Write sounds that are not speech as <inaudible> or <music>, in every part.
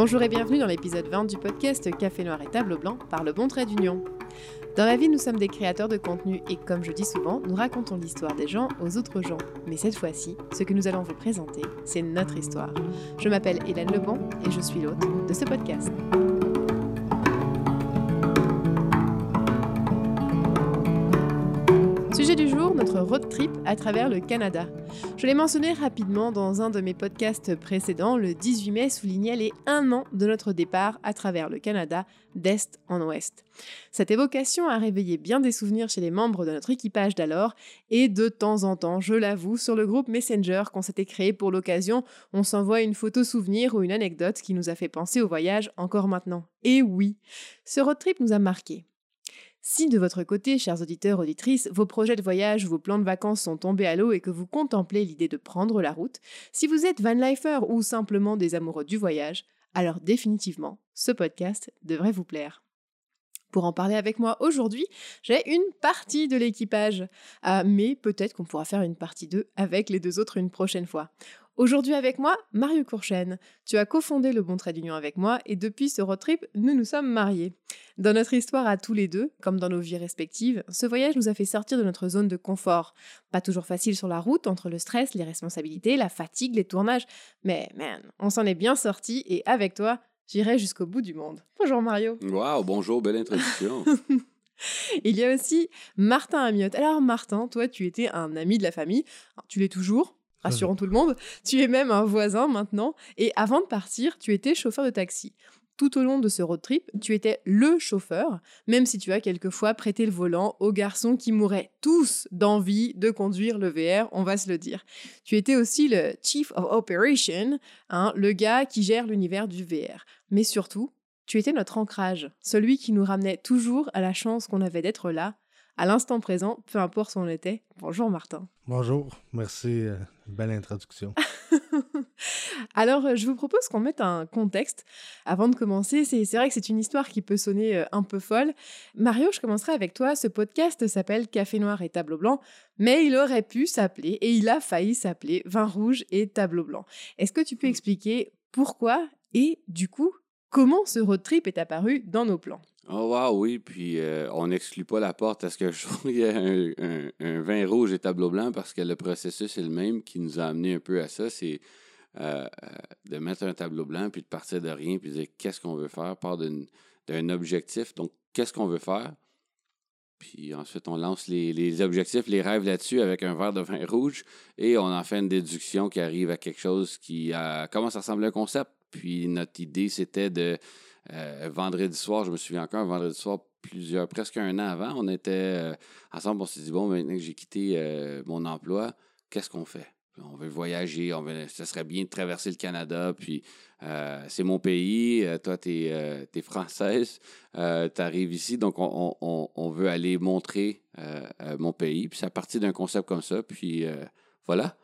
Bonjour et bienvenue dans l'épisode 20 du podcast Café Noir et Table Blanc par le Bon Trait d'Union. Dans la vie, nous sommes des créateurs de contenu et comme je dis souvent, nous racontons l'histoire des gens aux autres gens. Mais cette fois-ci, ce que nous allons vous présenter, c'est notre histoire. Je m'appelle Hélène Lebon et je suis l'hôte de ce podcast. Notre road trip à travers le Canada. Je l'ai mentionné rapidement dans un de mes podcasts précédents, le 18 mai soulignait les un an de notre départ à travers le Canada, d'est en ouest. Cette évocation a réveillé bien des souvenirs chez les membres de notre équipage d'alors, et de temps en temps, je l'avoue, sur le groupe Messenger qu'on s'était créé pour l'occasion, on s'envoie une photo souvenir ou une anecdote qui nous a fait penser au voyage encore maintenant. Et oui, ce road trip nous a marqué. Si de votre côté, chers auditeurs, auditrices, vos projets de voyage vos plans de vacances sont tombés à l'eau et que vous contemplez l'idée de prendre la route, si vous êtes van lifer ou simplement des amoureux du voyage, alors définitivement, ce podcast devrait vous plaire. Pour en parler avec moi aujourd'hui, j'ai une partie de l'équipage, ah, mais peut-être qu'on pourra faire une partie 2 avec les deux autres une prochaine fois. Aujourd'hui avec moi, Mario Courchaine. Tu as cofondé le Bon Trait d'Union avec moi et depuis ce road trip, nous nous sommes mariés. Dans notre histoire à tous les deux, comme dans nos vies respectives, ce voyage nous a fait sortir de notre zone de confort. Pas toujours facile sur la route, entre le stress, les responsabilités, la fatigue, les tournages, mais man, on s'en est bien sorti et avec toi, j'irai jusqu'au bout du monde. Bonjour Mario. Waouh, bonjour, belle introduction. <laughs> Il y a aussi Martin Amiotte. Alors Martin, toi tu étais un ami de la famille, tu l'es toujours, rassurons tout le monde. Tu es même un voisin maintenant. Et avant de partir, tu étais chauffeur de taxi. Tout au long de ce road trip, tu étais le chauffeur, même si tu as quelquefois prêté le volant aux garçons qui mouraient tous d'envie de conduire le VR, on va se le dire. Tu étais aussi le Chief of Operation, hein, le gars qui gère l'univers du VR. Mais surtout, tu étais notre ancrage, celui qui nous ramenait toujours à la chance qu'on avait d'être là, à l'instant présent, peu importe où on était. Bonjour Martin. Bonjour, merci. Euh, belle introduction. <laughs> <laughs> Alors, euh, je vous propose qu'on mette un contexte. Avant de commencer, c'est vrai que c'est une histoire qui peut sonner euh, un peu folle. Mario, je commencerai avec toi. Ce podcast s'appelle Café Noir et Tableau Blanc, mais il aurait pu s'appeler, et il a failli s'appeler, Vin Rouge et Tableau Blanc. Est-ce que tu peux expliquer pourquoi et du coup, comment ce road trip est apparu dans nos plans? Oh, wow, oui. Puis euh, on n'exclut pas la porte à ce que je <laughs> y ait un, vin rouge et tableau blanc parce que le processus est le même qui nous a amené un peu à ça. C'est euh, euh, de mettre un tableau blanc puis de partir de rien puis de dire qu'est-ce qu'on veut faire, part d'un objectif. Donc, qu'est-ce qu'on veut faire? Puis ensuite, on lance les, objectifs, les rêves là-dessus avec un verre de vin rouge et on en fait une déduction qui arrive à quelque chose qui commence à ressembler à un concept. Puis notre idée, c'était de euh, vendredi soir, je me souviens encore, vendredi soir, plusieurs, presque un an avant, on était euh, ensemble, on s'est dit, bon, maintenant que j'ai quitté euh, mon emploi, qu'est-ce qu'on fait? On veut voyager, on veut, ça serait bien de traverser le Canada, puis c'est mon pays, toi, tu es, française, tu arrives ici, donc on, on, veut aller montrer mon pays, puis c'est à partir d'un concept comme ça, puis voilà.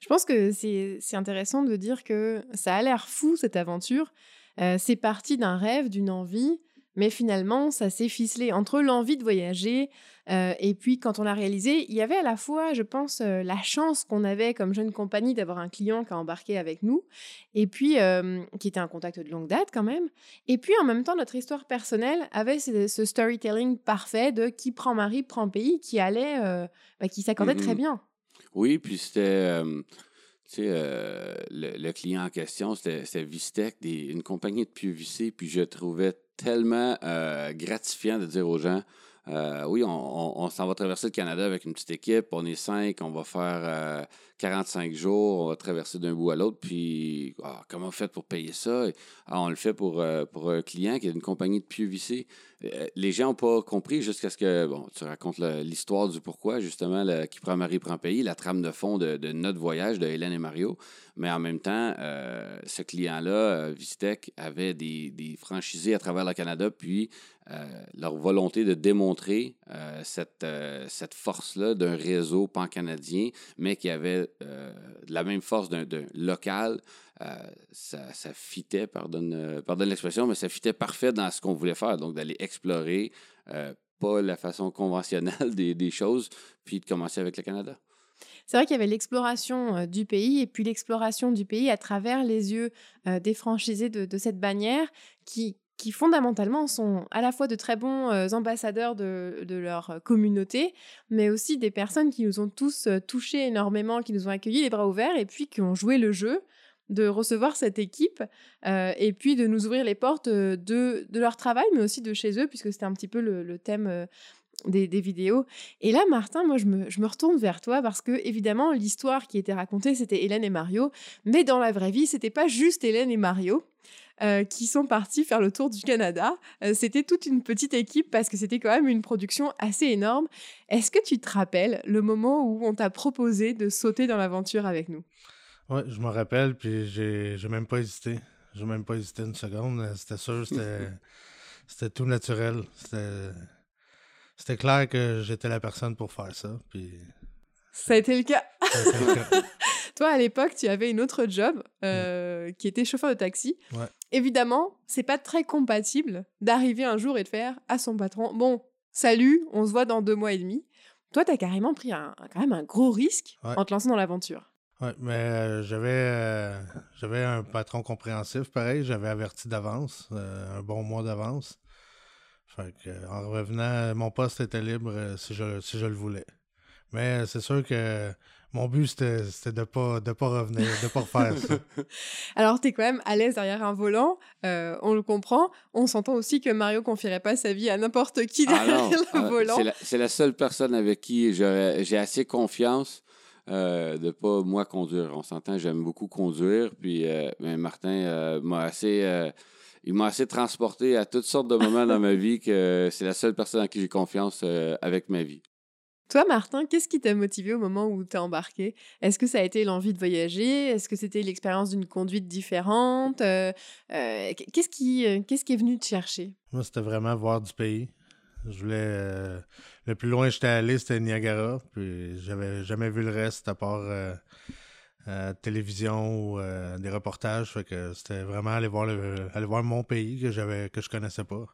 Je pense que c'est intéressant de dire que ça a l'air fou, cette aventure, euh, c'est parti d'un rêve, d'une envie, mais finalement, ça s'est ficelé entre l'envie de voyager euh, et puis quand on l'a réalisé, il y avait à la fois, je pense, euh, la chance qu'on avait comme jeune compagnie d'avoir un client qui a embarqué avec nous, et puis qui était un contact de longue date quand même, et puis en même temps, notre histoire personnelle avait ce, storytelling parfait de qui prend mari, prend pays, qui allait, bah, qui s'accordait très bien. Oui, puis c'était tu sais, euh, le, client en question, c'était Vistec, une compagnie de PVC, puis je trouvais tellement euh, gratifiant de dire aux gens euh, oui, on, s'en va traverser le Canada avec une petite équipe, on est cinq, on va faire 45 jours, on va traverser d'un bout à l'autre, puis ah, comment on fait pour payer ça? Ah, on le fait pour, pour un client qui est une compagnie de PVC. Euh, les gens n'ont pas compris jusqu'à ce que, bon, tu racontes l'histoire du pourquoi, justement, qui prend Marie prend pays, la trame de fond de, notre voyage de Hélène et Mario. Mais en même temps, euh, ce client-là, euh, Vistec, avait des, franchisés à travers le Canada, puis leur volonté de démontrer cette, cette force-là d'un réseau pan-canadien, mais qui avait la même force d'un local, euh, ça, ça fitait, pardonne, euh, pardonne l'expression, mais ça fitait parfait dans ce qu'on voulait faire. Donc, d'aller explorer, euh, pas la façon conventionnelle <laughs> des, choses, puis de commencer avec le Canada. C'est vrai qu'il y avait l'exploration du pays et puis l'exploration du pays à travers les yeux des franchisés de, cette bannière qui, qui fondamentalement sont à la fois de très bons ambassadeurs de, leur communauté, mais aussi des personnes qui nous ont tous touchés énormément, qui nous ont accueillis les bras ouverts et puis qui ont joué le jeu de recevoir cette équipe et puis de nous ouvrir les portes de, de, leur travail, mais aussi de chez eux, puisque c'était un petit peu le, thème des, vidéos. Et là, Martin, moi, je me, je me retourne vers toi parce que, évidemment, l'histoire qui était racontée, c'était Hélène et Mario, mais dans la vraie vie, c'était pas juste Hélène et Mario. qui sont partis faire le tour du Canada. c'était toute une petite équipe parce que c'était quand même une production assez énorme. Est-ce que tu te rappelles le moment où on t'a proposé de sauter dans l'aventure avec nous? Oui, je me rappelle, puis j'ai, même pas hésité. J'ai même pas hésité une seconde. C'était sûr, c'était, <laughs> tout naturel. C'était, clair que j'étais la personne pour faire ça. Puis... Ça a été le cas. <laughs> Toi, à l'époque, tu avais une autre job euh, qui était chauffeur de taxi. Ouais. Évidemment, c'est pas très compatible d'arriver un jour et de faire à son patron Bon, salut, on se voit dans deux mois et demi. Toi, tu as carrément pris un, quand même un gros risque en te lançant dans l'aventure. Oui, mais euh, j'avais euh, j'avais un patron compréhensif, pareil, j'avais averti d'avance, euh, un bon mois d'avance. Fait que, en revenant, mon poste était libre si je, si je le voulais. Mais c'est sûr que mon but, c'était de pas, de pas revenir, de pas refaire ça. <laughs> Alors, tu es quand même à l'aise derrière un volant, on le comprend. On s'entend aussi que Mario confierait pas sa vie à n'importe qui ah derrière le ah, volant. C'est la, seule personne avec qui j'ai assez confiance euh, de pas moi conduire. On s'entend, j'aime beaucoup conduire. Puis euh, Martin euh, m'a assez. il m'a assez transporté à toutes sortes de moments dans ma vie que c'est la seule personne à qui j'ai confiance avec ma vie. Toi, Martin, qu'est-ce qui t'a motivé au moment où tu es embarqué? Est-ce que ça a été l'envie de voyager? Est-ce que c'était l'expérience d'une conduite différente? Qu'est-ce qui, qu'est-ce qui est venu te chercher? Moi, c'était vraiment voir du pays. Je voulais. Euh, le plus loin que j'étais allé, c'était Niagara. Puis j'avais jamais vu le reste à part euh, euh, télévision ou des reportages. Que c'était vraiment aller voir mon pays que j'avais que je connaissais pas.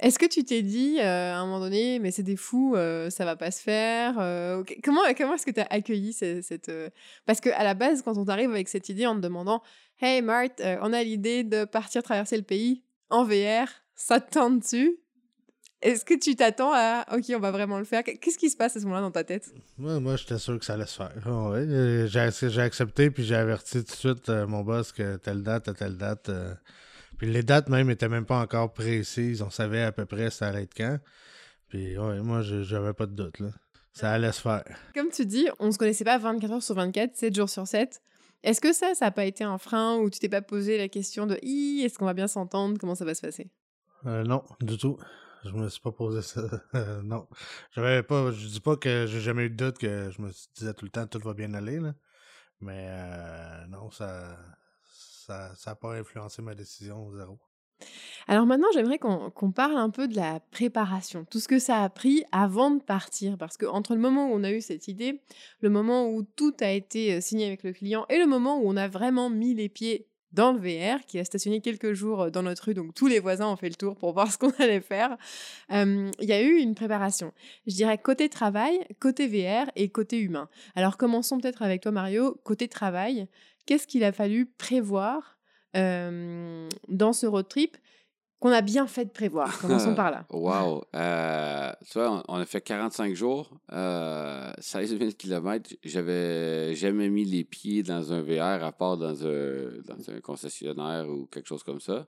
Est-ce que tu t'es dit à un moment donné, mais c'est des fous, ça va pas se faire Comment, comment est-ce que tu as accueilli cette. Parce qu'à la base, quand on t'arrive avec cette idée en te demandant Hey Marthe, on a l'idée de partir traverser le pays en VR, ça te tente dessus est-ce que tu t'attends à OK, on va vraiment le faire? Qu'est-ce qui se passe à ce moment-là dans ta tête? Moi, moi j'étais sûr que ça allait se faire. Euh, j'ai accepté, puis j'ai averti tout de suite euh, mon boss que telle date à telle date. Euh, puis les dates même étaient même pas encore précises. On savait à peu près ça allait être quand. Puis ouais, moi, j'avais pas de doute. Là. Ça allait se faire. Comme tu dis, on se connaissait pas 24 heures sur 24, 7 jours sur 7. Est-ce que ça, ça n'a pas été un frein ou tu t'es pas posé la question de est-ce qu'on va bien s'entendre? Comment ça va se passer? Non, du tout. Je me suis pas posé ça. <laughs> non. J'avais pas. Je dis pas que j'ai jamais eu de doute que je me disais tout le temps tout va bien aller, là. Mais euh, non, ça ça n'a pas influencé ma décision zéro. Alors maintenant, j'aimerais qu'on parle un peu de la préparation, tout ce que ça a pris avant de partir, parce que entre le moment où on a eu cette idée, le moment où tout a été euh, signé avec le client et le moment où on a vraiment mis les pieds dans le VR, qui a stationné quelques jours euh, dans notre rue, donc tous les voisins ont fait le tour pour <laughs> voir ce qu'on allait faire. Il y a eu une préparation, je dirais côté travail, côté VR et côté humain. Alors commençons peut-être avec toi Mario, côté travail, qu'est-ce qu'il a fallu prévoir dans ce road trip? Qu'on a bien fait de prévoir. <laughs> Commençons par là. Wow! Euh, tu vois, on, a fait 45 jours, euh, 16 000 km. J'avais jamais mis les pieds dans un VR à part dans un, dans un concessionnaire ou quelque chose comme ça.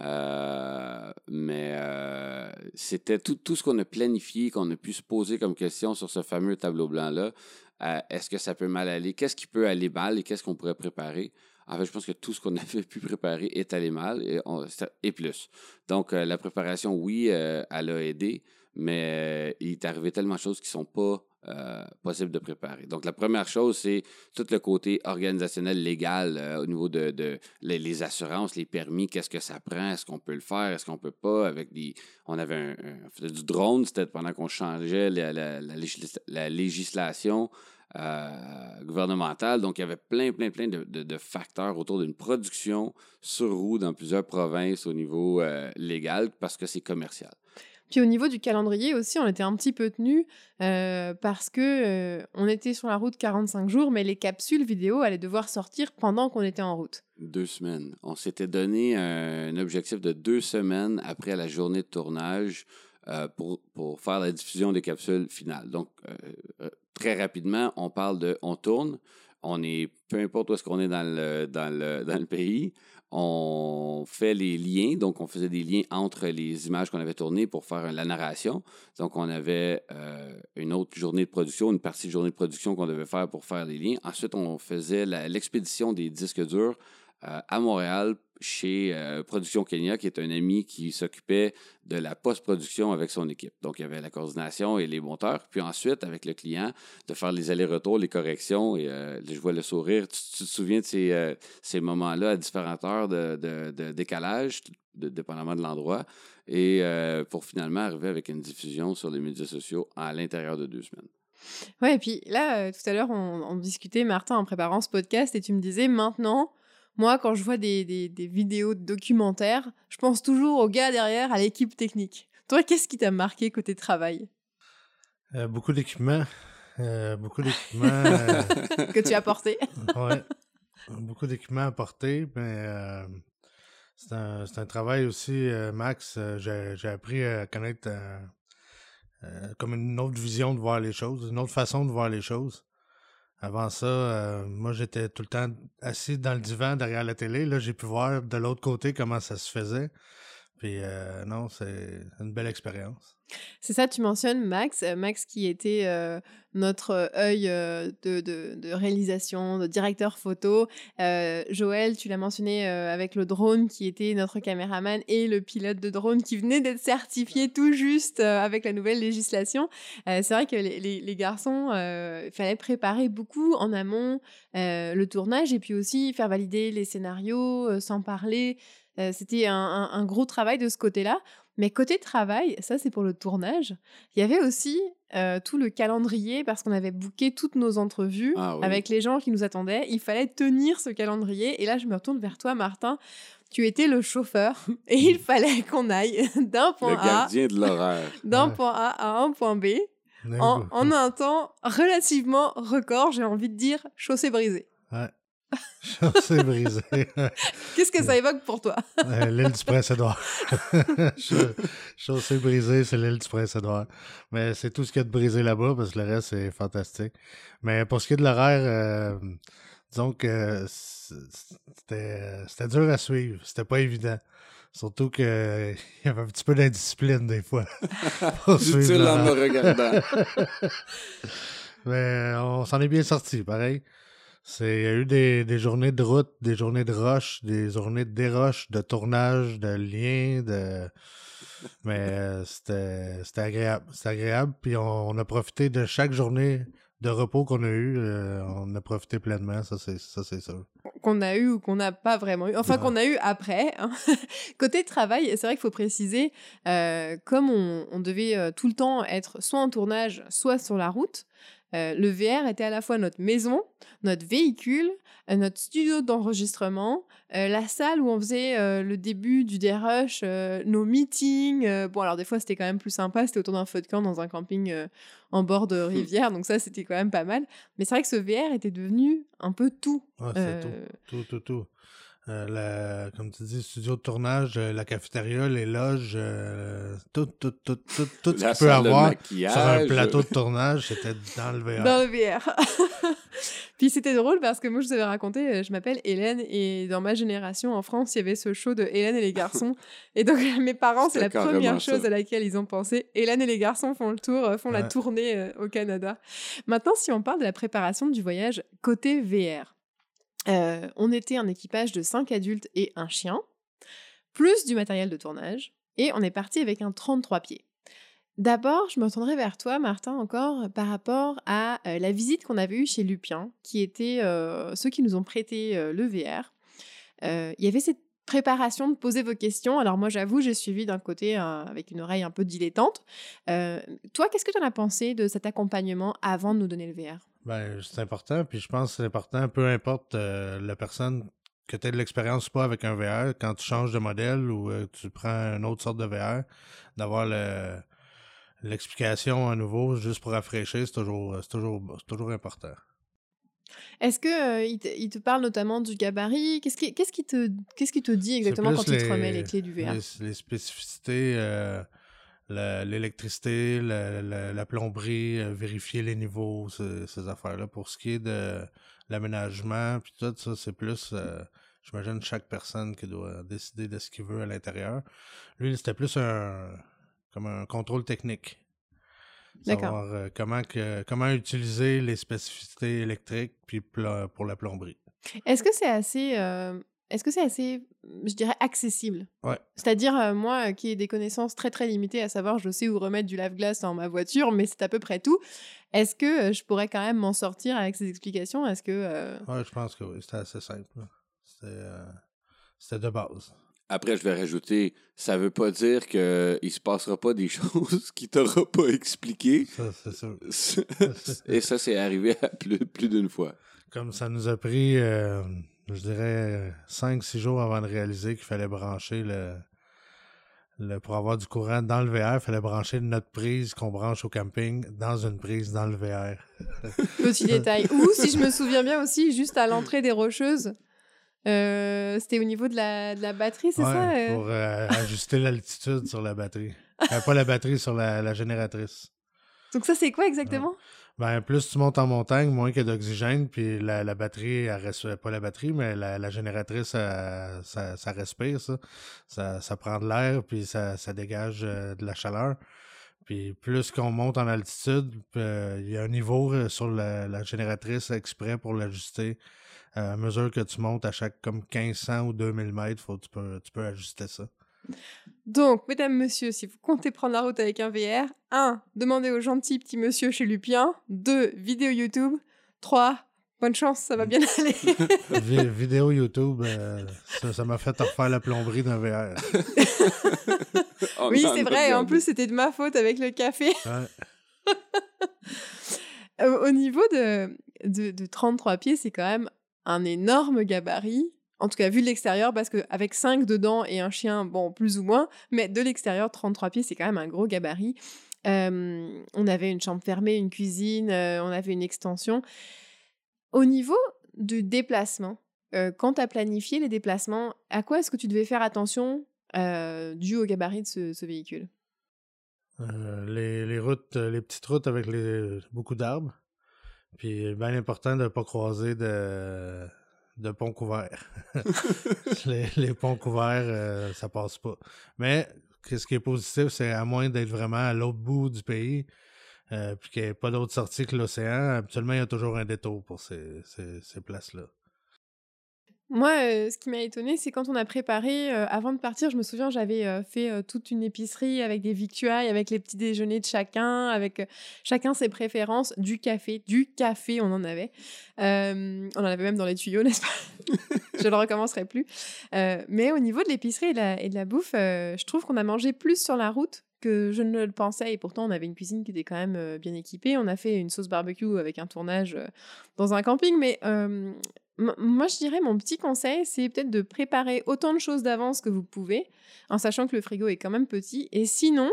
Euh, mais euh, c'était tout, tout ce qu'on a planifié, qu'on a pu se poser comme question sur ce fameux tableau blanc-là. Euh, est-ce que ça peut mal aller? Qu'est-ce qui peut aller mal et qu'est-ce qu'on pourrait préparer? En fait, je pense que tout ce qu'on <laughs> avait pu préparer est allé mal et, plus. Donc, euh, la préparation, oui, euh, elle a aidé, mais il est arrivé tellement de choses qui ne sont pas possibles de préparer. Donc, la première chose, c'est tout le côté organisationnel, légal, au niveau de, les, assurances, les permis, qu'est-ce que ça prend, est-ce qu'on peut le faire, est-ce qu'on peut pas, avec des... On avait du drone, c'était pendant qu'on changeait la législation. Euh, gouvernementale. Donc, il y avait plein, plein, plein de, facteurs autour d'une production sur roue dans plusieurs provinces au niveau euh, légal parce que c'est commercial. Puis au niveau du calendrier aussi, on était un petit peu tenus euh, parce que euh, on était sur la route 45 jours, mais les capsules vidéo allaient devoir sortir pendant qu'on était en route. Deux semaines. On s'était donné un, objectif de deux semaines après la journée de tournage euh, pour, faire la diffusion des capsules finales. Donc, très rapidement, on parle de on tourne, on est, peu importe où est-ce qu'on est dans le, dans le, dans le pays, on fait les liens, donc on faisait des liens entre les images qu'on avait tournées pour faire la narration. Donc on avait euh, une autre journée de production, une partie de journée de production qu'on devait faire pour faire les liens. Ensuite, on faisait l'expédition des disques durs euh, à Montréal chez euh, Production Kenya, qui est un ami qui s'occupait de la post-production avec son équipe. Donc, il y avait la coordination et les monteurs. Puis ensuite, avec le client, de faire les allers-retours, les corrections. Et euh, je vois le sourire. Tu, te souviens de ces, ces moments-là à différentes heures de, décalage, dépendamment de l'endroit? Et pour finalement arriver avec une diffusion sur les médias sociaux à l'intérieur de deux semaines. Ouais, et puis là, tout à l'heure, on discutait, Martin, en préparant ce podcast, et tu me disais, maintenant, moi, quand je vois des, des, vidéos de documentaires, je pense toujours au gars derrière, à l'équipe technique. Toi, qu'est-ce qui t'a marqué côté travail? Euh, Beaucoup d'équipements. Euh, beaucoup d'équipements. <laughs> Euh, que tu as porté. ouais. Beaucoup d'équipements à porter, mais c'est un, un, travail aussi, Max. J'ai appris à connaître comme une autre vision de voir les choses, une autre façon de voir les choses. Avant ça, euh, moi, j'étais tout le temps assis dans le divan derrière la télé. Là, j'ai pu voir de l'autre côté comment ça se faisait. Puis euh, non, c'est une belle expérience. C'est ça, tu mentionnes Max, euh, Max qui était euh, notre œil de, de, réalisation, de directeur photo. Joël, tu l'as mentionné avec le drone qui était notre caméraman et le pilote de drone qui venait d'être certifié tout juste avec la nouvelle législation. C'est vrai que les, les, les garçons, il fallait préparer beaucoup en amont le tournage et puis aussi faire valider les scénarios sans parler. Euh, c'était un, gros travail de ce côté-là. Mais côté travail, ça c'est pour le tournage, il y avait aussi euh, tout le calendrier parce qu'on avait booké toutes nos entrevues ah avec les gens qui nous attendaient. Il fallait tenir ce calendrier. Et là, je me retourne vers toi, Martin. Tu étais le chauffeur <laughs> et il fallait qu'on aille <laughs> d'un point A de l'horaire. <laughs> d'un point A à un point B en, en, un temps relativement record, j'ai envie de dire chaussée brisée. Ouais. Chaussée brisée. <laughs> Qu'est-ce que ça évoque pour toi? <laughs> Euh, l'île du Prince-Édouard. <laughs> Chaussée brisée, c'est l'île du Prince-Édouard. Mais c'est tout ce qu'il y a de brisé là-bas parce que le reste, c'est fantastique. Mais pour ce qui est de l'horaire, euh, disons que c'était dur à suivre. C'était pas évident. Surtout qu'il y avait un petit peu d'indiscipline des fois. Utile en me regardant. Mais on s'en est bien sorti, pareil. C'est, il y a eu des, des, journées de route, des journées de roche, des journées de déroche, de tournage, de liens, de. Mais euh, c'était, c'était agréable. C'était agréable. Puis on, a profité de chaque journée de repos qu'on a eu. Euh, on a profité pleinement, ça c'est, ça c'est sûr. Qu'on a eu ou qu'on n'a pas vraiment eu. Enfin, qu'on a eu après. Hein. <laughs> Côté travail, c'est vrai qu'il faut préciser, euh, comme on, on devait tout le temps être soit en tournage, soit sur la route, euh, le VR était à la fois notre maison, notre véhicule, euh, notre studio d'enregistrement, euh, la salle où on faisait le début du DRH, nos meetings. bon, alors des fois c'était quand même plus sympa, c'était autour d'un feu de camp dans un camping en bord de rivière, donc ça c'était quand même pas mal. Mais c'est vrai que ce VR était devenu un peu tout. tout, tout, tout, tout. Euh, comme tu dis, studio de tournage, euh, la cafétéria, les loges, euh, tout, tout, tout, tout, tout ce qu'il peut avoir sur un plateau de tournage, c'était dans le VR. Dans le VR. <laughs> Puis c'était drôle parce que moi, je vous avais raconté, je m'appelle Hélène et dans ma génération en France, il y avait ce show de Hélène et les garçons. <laughs> et donc, mes parents, c'est la première chose à laquelle ils ont pensé. Hélène et les garçons font le tour, font la tournée au Canada. Maintenant, si on parle de la préparation du voyage côté VR. Euh, on était un équipage de 5 adultes et un chien, plus du matériel de tournage, et on est parti avec un 33 pieds. D'abord, je me retournerai vers toi, Martin, encore par rapport à euh, la visite qu'on avait eue chez Lupien, qui était euh, ceux qui nous ont prêté le VR. Il y avait cette préparation de poser vos questions. Alors moi, j'avoue, j'ai suivi d'un côté avec une oreille un peu dilettante. toi, qu'est-ce que tu en as pensé de cet accompagnement avant de nous donner le VR ben, c'est important, puis je pense que c'est important, peu importe euh, la personne que tu aies de l'expérience ou pas avec un VR, quand tu changes de modèle ou euh, tu prends une autre sorte de VR, d'avoir l'explication à nouveau juste pour rafraîchir, c'est toujours, toujours, toujours important. Est-ce que il, te, parle notamment du gabarit? Qu'est-ce qui, qu'est-ce qui te, qu'est-ce qui te dit exactement quand il te remet les clés du VR les, spécificités, l'électricité, la, plomberie, vérifier les niveaux, ces, affaires-là. Pour ce qui est de l'aménagement, puis tout ça, c'est plus, j'imagine, chaque personne qui doit décider de ce qu'il veut à l'intérieur. Lui, c'était plus un, comme un contrôle technique. Savoir euh, comment, que, comment utiliser les spécificités électriques puis pour la plomberie. Est-ce que c'est assez, euh, est-ce que c'est assez, je dirais, accessible? Ouais. C'est-à-dire, euh, moi qui ai des connaissances très très limitées, à savoir, je sais où remettre du lave-glace dans ma voiture, mais c'est à peu près tout. Est-ce que je pourrais quand même m'en sortir avec ces explications? Est-ce que. Ouais, je pense que oui, c'était assez simple. C'était de base. Après, je vais rajouter, ça veut pas dire qu'il ne se passera pas des <laughs> choses qu'il t'aura pas expliquées. Ça, c'est sûr. <laughs> Et ça, c'est arrivé plus, plus d'une fois. Comme ça nous a pris, euh, je dirais, 5-6 jours avant de réaliser qu'il fallait brancher le, le, Pour avoir du courant dans le VR, il fallait brancher notre prise qu'on branche au camping dans une prise dans le VR. <laughs> Petit détail. Ou, si je me souviens bien aussi, juste à l'entrée des Rocheuses. Euh, c'était au niveau de la, de la batterie, c'est ça? Euh? Pour euh, ajuster l'altitude sur la batterie. pas la batterie, sur la, génératrice. Donc ça, c'est quoi exactement? Ben, plus tu montes en montagne, moins qu'il y a d'oxygène, puis la, la, batterie, elle reste, pas la batterie, mais la, génératrice, ça, ça, respire, ça. ça. prend de l'air, puis ça, ça dégage de la chaleur. Puis plus qu'on monte en altitude, il y a un niveau sur la, la génératrice exprès pour l'ajuster à mesure que tu montes à chaque comme 1500 ou 2000 mètres, faut, tu, peux, tu peux ajuster ça. Donc, mesdames, messieurs, si vous comptez prendre la route avec un VR, 1. Demandez au gentil petit monsieur chez Lupien. 2. Vidéo YouTube. 3. Bonne chance, ça va bien <laughs> aller. vidéo YouTube, euh, ça m'a fait refaire la plomberie d'un VR. <laughs> oui, c'est vrai. En plus, c'était de ma faute avec le café. <laughs> au niveau de, de, de 33 pieds, c'est quand même un énorme gabarit. En tout cas, vu de l'extérieur, parce qu'avec 5 dedans et un chien, bon, plus ou moins, mais de l'extérieur, 33 pieds, c'est quand même un gros gabarit. on avait une chambre fermée, une cuisine, on avait une extension. Au niveau du déplacement, quand tu as planifié les déplacements, à quoi est-ce que tu devais faire attention dû au gabarit de ce, véhicule? Les, routes, les petites routes avec beaucoup d'arbres. Puis bien important de ne pas croiser de, de ponts couverts. <laughs> <laughs> les, ponts couverts, euh, ça passe pas. Mais ce qui est positif, c'est à moins d'être vraiment à l'autre bout du pays, euh, puis qu'il n'y ait pas d'autre sortie que l'océan, habituellement, il y a toujours un détour pour ces, ces places-là. Moi, ce qui m'a étonné, c'est quand on a préparé, avant de partir, je me souviens, j'avais fait toute une épicerie avec des victuailles, avec les petits déjeuners de chacun, avec chacun ses préférences, du café, du café, on en avait. on en avait même dans les tuyaux, <laughs> n'est-ce pas? Je ne le recommencerai plus. mais au niveau de l'épicerie et, de la bouffe, je trouve qu'on a mangé plus sur la route que je ne le pensais et pourtant on avait une cuisine qui était quand même bien équipée. On a fait une sauce barbecue avec un tournage dans un camping, mais moi, je dirais mon petit conseil, c'est peut-être de préparer autant de choses d'avance que vous pouvez, en sachant que le frigo est quand même petit. Et sinon,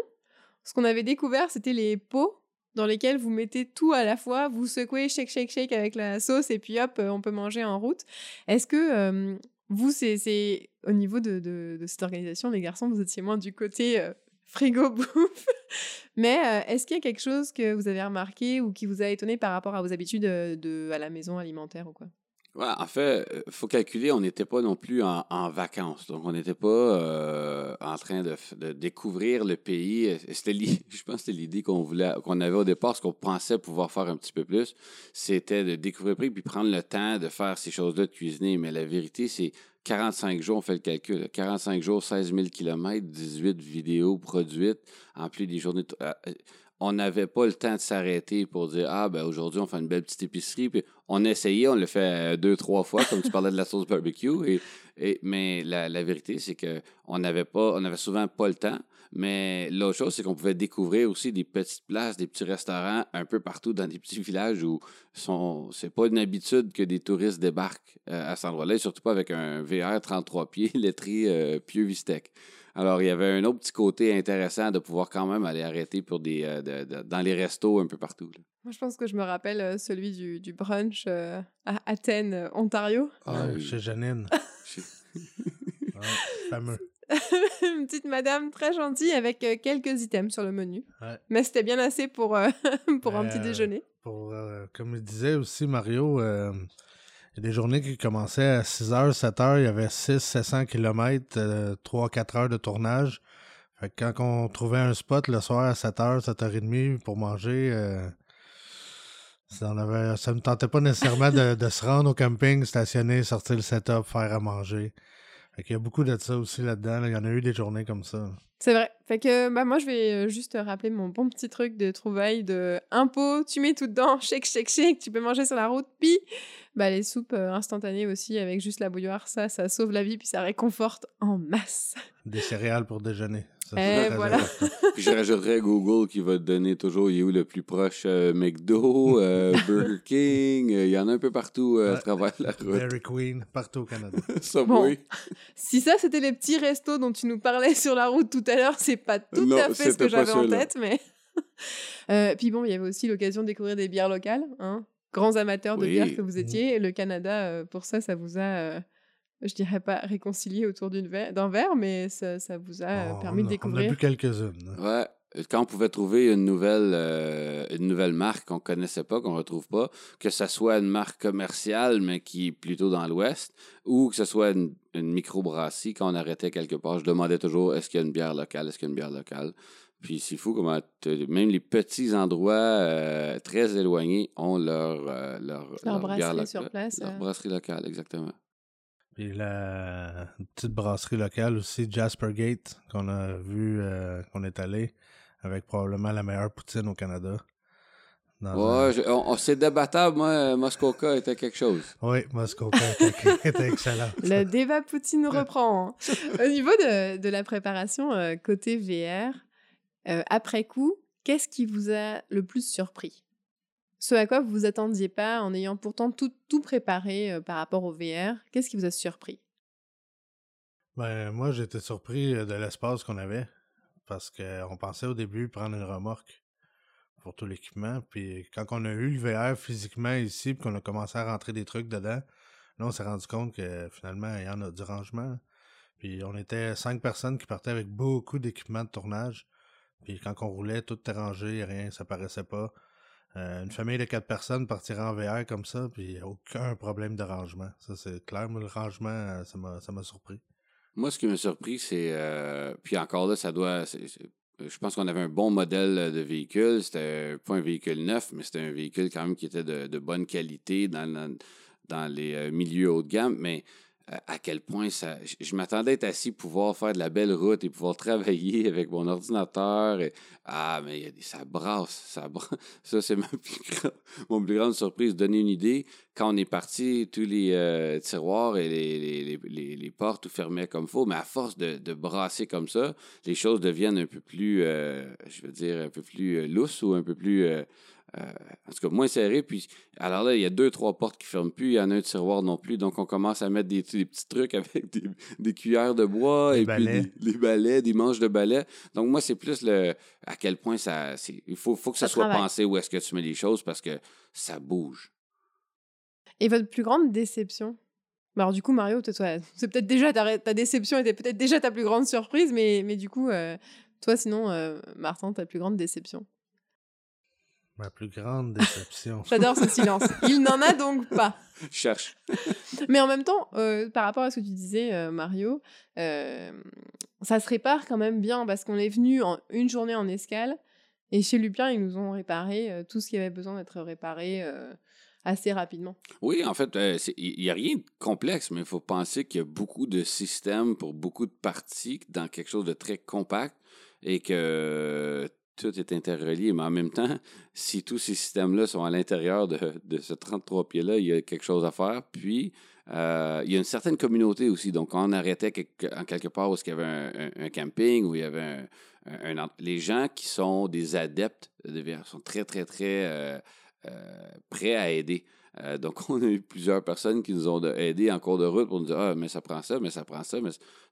ce qu'on avait découvert, c'était les pots dans lesquels vous mettez tout à la fois, vous secouez, shake, shake, shake avec la sauce, et puis hop, on peut manger en route. Est-ce que vous, c'est au niveau de, cette organisation, les garçons, vous étiez moins du côté frigo <laughs> bouffe. Mais est-ce qu'il y a quelque chose que vous avez remarqué ou qui vous a étonné par rapport à vos habitudes de, à la maison alimentaire ou quoi? En fait, il faut calculer, on n'était pas non plus en, vacances. Donc, on n'était pas euh, en train de, découvrir le pays. C'était, <laughs> je pense que c'était l'idée qu'on voulait, qu'on avait au départ, ce qu'on pensait pouvoir faire un petit peu plus, c'était de découvrir le pays puis prendre le temps de faire ces choses-là, de cuisiner. Mais la vérité, c'est 45 jours, on fait le calcul. 45 jours, 16 000 km, 18 vidéos produites, en plus des journées. On n'avait pas le temps de s'arrêter pour dire Ah, ben aujourd'hui, on fait une belle petite épicerie. Puis on a essayé, on l'a fait euh, deux, trois fois, comme tu parlais de la sauce barbecue. Mais la, vérité, c'est qu'on n'avait on avait souvent pas le temps. Mais l'autre chose, c'est qu'on pouvait découvrir aussi des petites places, des petits restaurants un peu partout dans des petits villages où sont... c'est pas une habitude que des touristes débarquent euh, à cet endroit-là, surtout pas avec un VR 33 pieds <laughs> lettré euh, Pieux Vistec. Alors, il y avait un autre petit côté intéressant de pouvoir quand même aller arrêter pour des, euh, dans les restos un peu partout. Moi, je pense que je me rappelle celui du, brunch à Athènes, Ontario. Ah, chez Janine. <laughs> fameux. <laughs> une petite madame très gentille avec euh, quelques items sur le menu. Mais c'était bien assez pour, euh, <laughs> pour un petit déjeuner. Pour, euh, comme il disait aussi Mario, il y a des journées qui commençaient à 6h, 7h, il y avait 600-700 km, 3-4 heures de tournage. Fait que quand on trouvait un spot le soir à 7h, 7h30 pour manger, ça, ne me tentait pas nécessairement de, se rendre au camping, stationner, sortir le setup, faire à manger. Il y a beaucoup de ça aussi là-dedans. Il y en a eu des journées comme ça. C'est vrai. Fait que bah, moi, je vais euh, juste rappeler mon bon petit truc de trouvaille de impôt. Tu mets tout dedans, shake, shake, shake. Tu peux manger sur la route. Puis, bah, les soupes euh, instantanées aussi avec juste la bouilloire, ça, ça sauve la vie. Puis ça réconforte en masse. Des céréales pour déjeuner. Voilà. <laughs> Puis je rajouterais Google qui va te donner toujours il est où le plus proche euh, McDo, <laughs> euh, Burger King, euh, il y en a un peu partout à travers la route. Dairy Queen, partout au Canada. <laughs> Subway. Si ça c'était les petits restos dont tu nous parlais sur la route tout à l'heure, c'est pas tout à fait ce que j'avais en tête, mais. puis bon, il y avait aussi l'occasion de découvrir des bières locales, hein. Grands amateurs de bières que vous étiez. Le Canada, pour ça, ça vous a je dirais pas réconcilié autour d'un verre, mais ça, ça vous a oh, permis de découvrir. On a bu quelques-unes. Ouais. Quand on pouvait trouver une nouvelle, euh, une nouvelle marque qu'on connaissait pas, qu'on retrouve pas, que ce soit une marque commerciale, mais qui est plutôt dans l'Ouest, ou que ce soit une, une microbrasserie, quand on arrêtait quelque part, je demandais toujours est-ce qu'il y a une bière locale, est-ce qu'il y a une bière locale? Puis c'est fou comment même les petits endroits euh, très éloignés ont leur, euh, leur, leur, brasserie sur place. Leur brasserie locale, exactement. Puis la petite brasserie locale aussi, Jasper Gate, qu'on a vu, euh, qu'on est allé, avec probablement la meilleure poutine au Canada. Ouais, c'est débattable. Moi, Muskoka était quelque chose. Oui, Muskoka était, <laughs> excellent. Le débat poutine reprend. Hein. <laughs> Au niveau de, de la préparation euh, côté VR, euh, après coup, qu'est-ce qui vous a le plus surpris? Ce à quoi vous vous attendiez pas en ayant pourtant tout, préparé euh, par rapport au VR, qu'est-ce qui vous a surpris? Ben, moi, j'étais surpris euh, de l'espace qu'on avait parce qu'on pensait au début prendre une remorque pour tout l'équipement. Puis quand on a eu le VR physiquement ici, puis qu'on a commencé à rentrer des trucs dedans, là, on s'est rendu compte que finalement, il y en a du rangement. Puis on était cinq personnes qui partaient avec beaucoup d'équipements de tournage. Puis quand on roulait, tout était rangé, rien, ça paraissait pas. Euh, une famille de quatre personnes partirait en VR comme ça, puis aucun problème de rangement. Ça, c'est clair. Moi, le rangement, euh, ça m'a surpris. Moi, ce qui m'a surpris, c'est. Euh, puis encore là, ça doit. je pense qu'on avait un bon modèle de véhicule. C'était pas un véhicule neuf, mais c'était un véhicule quand même qui était de, bonne qualité dans, dans les milieux haut de gamme. Mais à quel point ça. Je, m'attendais à être assis, pouvoir faire de la belle route et pouvoir <laughs> travailler avec mon ordinateur. Ah, mais ça brasse. Ça, <laughs> ça c'est ma <laughs> mon plus grande surprise. Donner une idée, quand on est parti, tous les euh, tiroirs et les, portes tout fermaient comme faut, mais à force de, de, brasser comme ça, les choses deviennent un peu plus, euh, je veux dire, un peu plus euh, lousses ou un peu plus euh, en tout cas, moins serré. Puis, alors là, il y a deux, trois portes qui ne ferment plus. Il y en a un tiroir non plus. Donc, on commence à mettre des, petits trucs <laughs> avec des, cuillères de bois et puis des, balais, des manches de balais. Donc, moi, c'est plus le à quel point ça. Il faut, faut que ça, soit pensé où est-ce que tu mets les choses parce que ça bouge. Et votre plus grande déception? Bah, alors, du coup, Mario, c'est peut-être déjà ta, ta déception était peut-être déjà ta plus grande surprise, mais, mais du coup, euh, toi, sinon, euh, Martin, ta plus grande déception? Ma plus grande déception. <laughs> J'adore ce silence. Il n'en a donc pas. <laughs> cherche. <laughs> Mais en même temps, euh, par rapport à ce que tu disais, euh, Mario, euh, ça se répare quand même bien parce qu'on est venu en une journée en escale et chez Lupien, ils nous ont réparé tout ce qui avait besoin d'être réparé assez rapidement. Oui, en fait, il n'y a rien de complexe, mais il faut penser qu'il y a beaucoup de systèmes pour beaucoup de parties dans quelque chose de très compact et que tout est interrelié, mais en même temps, si tous ces systèmes-là sont à l'intérieur de, ce 33 pieds-là, il y a quelque chose à faire. Puis, Euh, il y a une certaine communauté aussi. Donc, on arrêtait quelque, en quelque part où il y avait un, un, camping, où il y avait un, les gens qui sont des adeptes de sont très, très, très euh, euh, prêts à aider. Euh, donc, <laughs> on a eu plusieurs personnes qui nous ont aidés en cours de route pour nous dire Ah, mais ça prend ça, mais ça prend ça.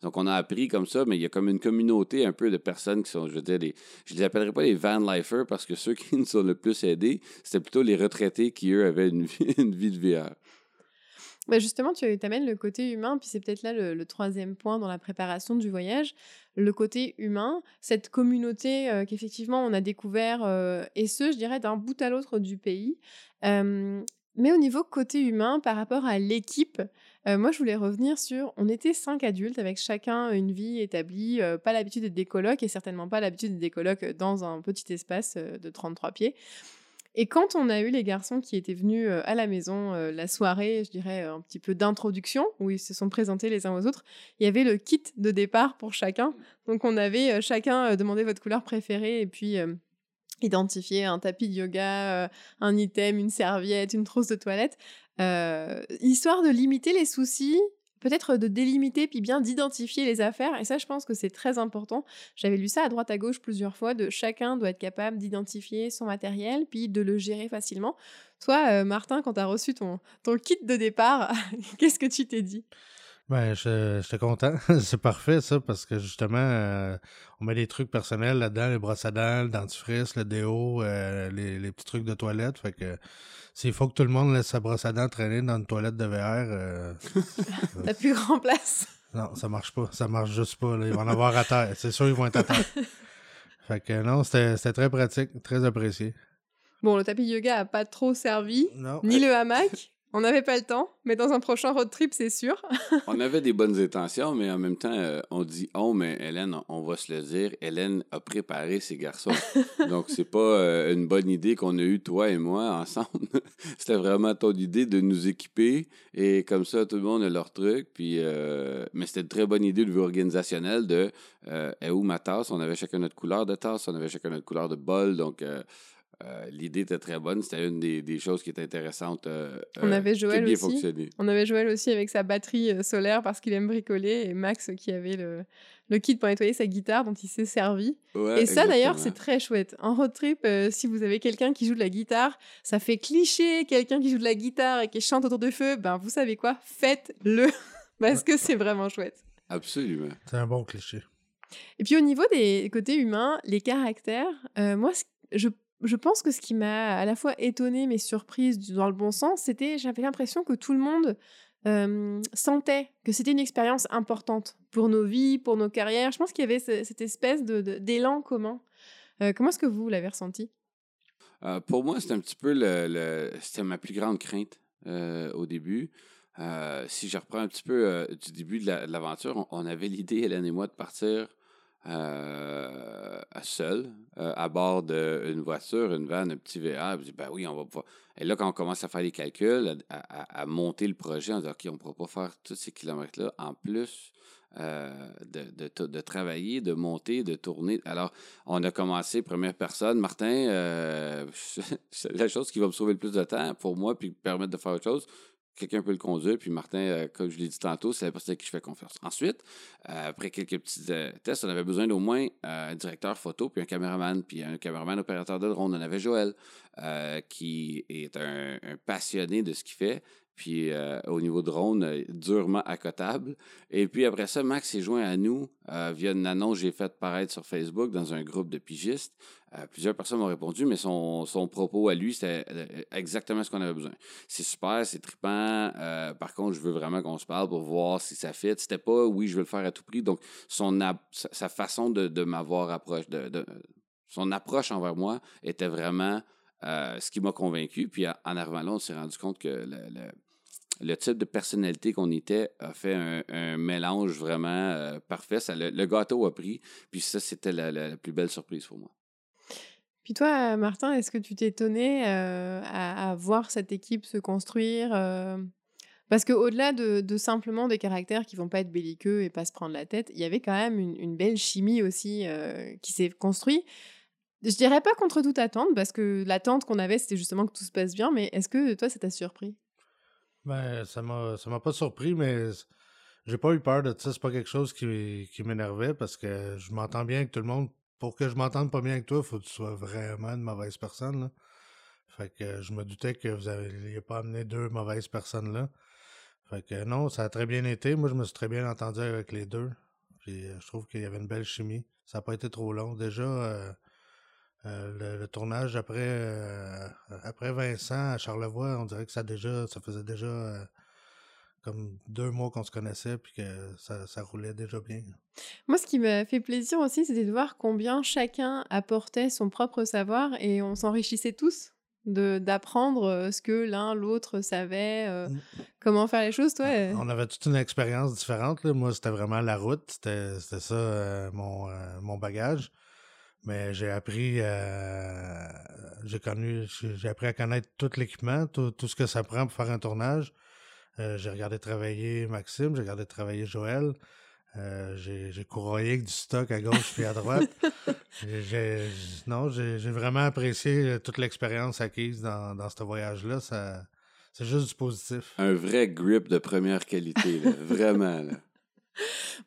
Donc, on a appris comme ça, mais il y a comme une communauté un peu de personnes qui sont, je veux dire, je ne les appellerai pas les van lifers parce que ceux <laughs> qui nous ont le plus aidés, c'était plutôt les retraités qui, eux, avaient une vie, <laughs> une vie de VR. Bah justement, tu amènes le côté humain, puis c'est peut-être là le, troisième point dans la préparation du voyage, le côté humain, cette communauté euh, qu'effectivement on a découvert, euh, et ce, je dirais, d'un bout à l'autre du pays. Mais au niveau côté humain, par rapport à l'équipe, euh, moi je voulais revenir sur, on était cinq adultes avec chacun une vie établie, euh, pas l'habitude d'être des colocs et certainement pas l'habitude des colocs dans un petit espace euh, de 33 pieds. Et quand on a eu les garçons qui étaient venus à la maison la soirée, je dirais un petit peu d'introduction, où ils se sont présentés les uns aux autres, il y avait le kit de départ pour chacun. Donc on avait chacun demandé votre couleur préférée et puis identifier un tapis de yoga, euh, un item, une serviette, une trousse de toilette, euh, histoire de limiter les soucis, peut-être de délimiter puis bien d'identifier les affaires. Et ça, je pense que c'est très important. J'avais lu ça à droite à gauche plusieurs fois, de chacun doit être capable d'identifier son matériel puis de le gérer facilement. Toi, euh, Martin, quand tu as reçu ton, ton kit de départ, <laughs> qu'est-ce que tu t'es dit? Ben, j'étais content. <laughs> c'est parfait, ça, parce que justement, euh, on met des trucs personnels là-dedans, les brosses à dents, le dentifrice, le déo, euh, les, les, petits trucs de toilette. Fait que s'il faut que tout le monde laisse sa brosse à dents traîner dans une toilette de VR. Euh, <laughs> T'as plus grand place. Non, ça marche pas. Ça marche juste pas. Ils vont en avoir à terre. C'est sûr, ils vont être à terre. <laughs> fait que non, c'était très pratique, très apprécié. Bon, le tapis yoga a pas trop servi. Non. Ni le hamac. On n'avait pas le temps, mais dans un prochain road trip, c'est sûr. <laughs> on avait des bonnes intentions, mais en même temps, euh, on dit oh, mais Hélène, on va se le dire, Hélène a préparé ses garçons. <laughs> Donc, c'est pas euh, une bonne idée qu'on a eue, toi et moi, ensemble. <laughs> C'était vraiment ton idée de nous équiper et comme ça, tout le monde a leur truc. Puis, euh, mais c'était une très bonne idée de vue organisationnelle de est où ma tasse? On avait chacun notre couleur de tasse, on avait chacun notre couleur de bol. Donc, euh, l'idée était très bonne. C'était une des, choses qui était intéressante. Euh, on euh, avait Joël aussi. On avait Joël aussi avec sa batterie solaire parce qu'il aime bricoler et Max qui avait le, kit pour nettoyer sa guitare dont il s'est servi. et ça d'ailleurs c'est très chouette. En road trip, si vous avez quelqu'un qui joue de la guitare, ça fait cliché quelqu'un qui joue de la guitare et qui chante autour du feu. Ben vous savez quoi, faites-le <laughs> parce que c'est vraiment chouette. Absolument. C'est un bon cliché. Et puis au niveau des côtés humains, les caractères, moi je je pense que ce qui m'a à la fois étonné mais surprise dans le bon sens, c'était j'avais l'impression que tout le monde sentait que c'était une expérience importante pour nos vies, pour nos carrières. Je pense qu'il y avait cette espèce d'élan commun. Euh, comment est-ce que vous l'avez ressenti? Euh, Pour moi, c'était un petit peu le, c'était ma plus grande crainte euh, au début. si je reprends un petit peu du début de l'aventure, on, avait l'idée, Hélène et moi, de partir euh, seul, euh, à bord d'une voiture, une vanne, un petit VR. Je dis, ben oui, on va pouvoir. Et là, quand on commence à faire les calculs, à, monter le projet, on dit, OK, on ne pourra pas faire tous ces kilomètres-là en plus euh, de, travailler, de monter, de tourner. Alors, on a commencé, première personne, Martin, euh, <laughs> la chose qui va me sauver le plus de temps pour moi, puis permettre de faire autre chose, quelqu'un peut le conduire. Puis Martin, euh, comme je l'ai dit tantôt, c'est la personne à qui je fais confiance. Ensuite, euh, après quelques petits euh, tests, on avait besoin d'au moins un directeur photo, puis un caméraman, puis un caméraman opérateur de drone. On avait Joël, qui est un, passionné de ce qu'il fait. Puis au niveau drone, durement accotable. Et puis après ça, Max s'est joint à nous via une annonce que j'ai faite paraître sur Facebook dans un groupe de pigistes. Euh, plusieurs personnes m'ont répondu, mais son, propos à lui, c'était euh, exactement ce qu'on avait besoin. C'est super, c'est trippant. Euh, par contre, je veux vraiment qu'on se parle pour voir si ça fit. C'était pas oui, je veux le faire à tout prix. Donc, son sa façon de, m'avoir approché, de, son approche envers moi était vraiment ce qui m'a convaincu. Puis en arrivant là, on s'est rendu compte que le, type de personnalité qu'on était a fait un, mélange vraiment parfait. Ça, le, gâteau a pris. Puis ça, c'était la plus belle surprise pour moi. Puis toi, Martin, est-ce que tu étonné euh, à, voir cette équipe se construire euh? Parce qu'au-delà de, simplement des caractères qui vont pas être belliqueux et pas se prendre la tête, il y avait quand même une, belle chimie aussi euh, qui s'est construite. Je dirais pas contre toute attente, parce que l'attente qu'on avait, c'était justement que tout se passe bien, mais est-ce que toi, ça t'a surpris? Ben, ça m'a ça m'a pas surpris, mais j'ai pas eu peur de ça. C'est pas quelque chose qui, qui m'énervait parce que je m'entends bien avec tout le monde. Pour que je m'entende pas bien avec toi, faut que tu sois vraiment une mauvaise personne. Là. Fait que je me doutais que vous n'alliez pas amené deux mauvaises personnes là. Fait que non, ça a très bien été. Moi, je me suis très bien entendu avec les deux. Puis euh, je trouve qu'il y avait une belle chimie. Ça n'a pas été trop long. Déjà, euh, euh, le, tournage après, après Vincent à Charlevoix, on dirait que ça déjà ça faisait déjà comme deux mois qu'on se connaissait puis que ça, ça, roulait déjà bien. Moi, ce qui m'a fait plaisir aussi, c'était de voir combien chacun apportait son propre savoir et on s'enrichissait tous d'apprendre ce que l'un l'autre savait, mmh. comment faire les choses. Toi, on avait toute une expérience différente. Moi, c'était vraiment la route, c'était ça mon, mon bagage. Mais j'ai appris, j'ai connu, j'ai appris à connaître tout l'équipement, tout, tout, ce que ça prend pour faire un tournage. Euh, j'ai regardé travailler Maxime, j'ai regardé travailler Joël. Euh, j'ai courroyé avec du stock à gauche et à droite. <laughs> non, j'ai vraiment apprécié euh, toute l'expérience acquise dans, dans ce voyage-là. C'est juste du positif. Un vrai grip de première qualité, vraiment. Là.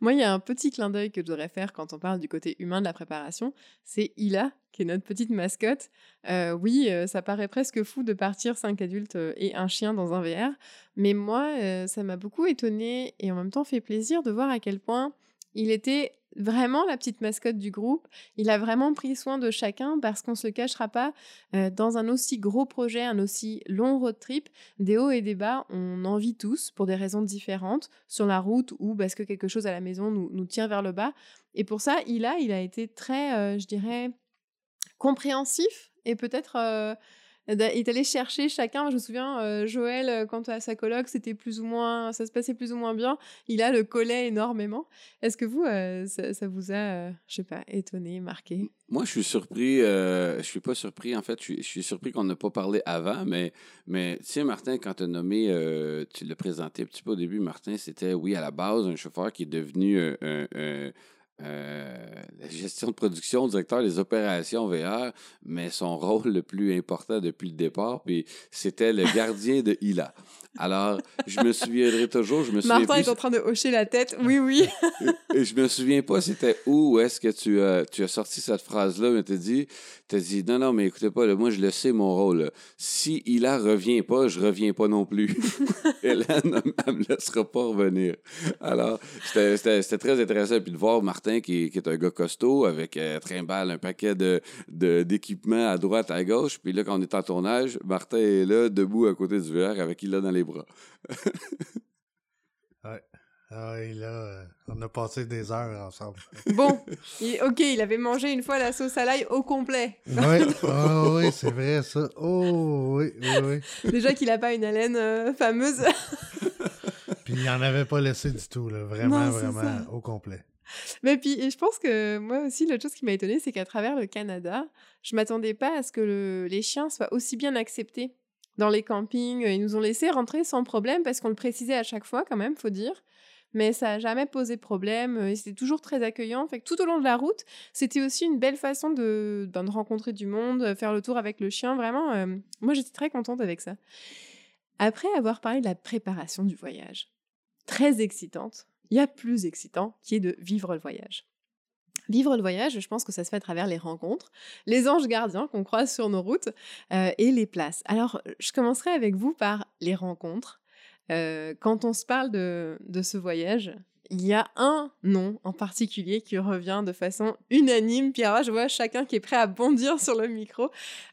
Moi, il y a un petit clin d'œil que je voudrais faire quand on parle du côté humain de la préparation. C'est Ila, qui est notre petite mascotte. Euh, oui, euh, ça paraît presque fou de partir cinq adultes euh, et un chien dans un VR. Mais moi, ça m'a beaucoup étonné et en même temps fait plaisir de voir à quel point il était vraiment la petite mascotte du groupe. Il a vraiment pris soin de chacun parce qu'on ne se cachera pas, euh, dans un aussi gros projet, un aussi long road trip, des hauts et des bas, on en vit tous pour des raisons différentes, sur la route ou parce que quelque chose à la maison nous, nous tire vers le bas. Et pour ça, il a, il a été très, euh, je dirais, compréhensif et peut-être... Euh, est allé chercher chacun. Je me souviens, euh, Joël, euh, quant à sa coloc, c'était plus ou moins, ça se passait plus ou moins bien. Il a le collet énormément. Est-ce que vous, euh, ça, vous a, je sais pas, étonné, marqué? Moi, je suis surpris. je suis pas surpris. En fait, je suis, surpris qu'on n'a pas parlé avant. Mais, mais tu Martin, quand tu as nommé, tu l'as présenté un petit peu au début. Martin, c'était oui à la base un chauffeur qui est devenu un euh, la gestion de production, directeur des opérations VR, mais son rôle le plus important depuis le départ, puis c'était le gardien de Hila. Alors, je me souviendrai toujours, je me souviens Martin est en train de hocher la tête, oui, oui. <laughs> je me souviens pas c'était où est-ce que tu as, tu as sorti cette phrase-là, mais tu dit, as dit, non, non, mais écoutez pas, moi, je le sais, mon rôle. Si Hila revient pas, je reviens pas non plus. <laughs> Hélène, elle me laissera pas revenir. Alors, c'était très intéressant, puis de voir Martin qui, est un gars costaud avec euh, trimballe un paquet de, d'équipements à droite, à gauche. Puis là, quand on est en tournage, Martin est là, debout à côté du verre avec il dans les bras. <laughs> ouais. Ah, là, on a passé des heures ensemble. <laughs> Bon, ok, il avait mangé une fois la sauce à l'ail au complet. Oui, oh, <laughs> oui, c'est vrai ça. Oh, oui, oui, oui. Déjà qu'il n'a pas une haleine euh, fameuse. Puis il n'en avait pas laissé du tout, là. vraiment, vraiment, au complet. Mais puis, je pense que moi aussi, l'autre chose qui m'a étonnée, c'est qu'à travers le Canada, je m'attendais pas à ce que les chiens soient aussi bien acceptés dans les campings. Ils nous ont laissé rentrer sans problème parce qu'on le précisait à chaque fois, quand même, faut dire. Mais ça n'a jamais posé problème. C'était toujours très accueillant. Fait tout au long de la route, c'était aussi une belle façon de, ben, rencontrer du monde, faire le tour avec le chien. Vraiment, euh, moi, j'étais très contente avec ça. Après avoir parlé de la préparation du voyage, très excitante, il y a plus excitant qui est de vivre le voyage. Vivre le voyage, je pense que ça se fait à travers les rencontres, les anges gardiens qu'on croise sur nos routes euh, et les places. Alors, je commencerai avec vous par les rencontres. Euh, quand on se parle de, de ce voyage, il y a un nom en particulier qui revient de façon unanime. Pierre, je vois chacun qui est prêt à bondir sur le micro.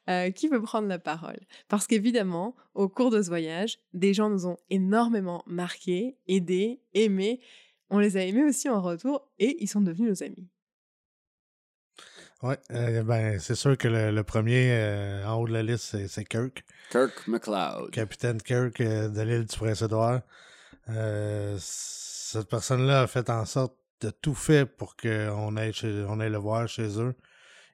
Euh, qui veut prendre la parole Parce qu'évidemment, au cours de ce voyage, des gens nous ont énormément marqués, aidés, aimés on les a aimés aussi en retour et ils sont devenus nos amis. Oui, euh, ben, c'est sûr que le, premier euh, en haut de la liste, c'est Kirk. Kirk McLeod. Capitaine Kirk euh, de l'île du Prince-Édouard. cette personne-là a fait en sorte de tout fait pour qu'on aille, on aille le voir chez eux.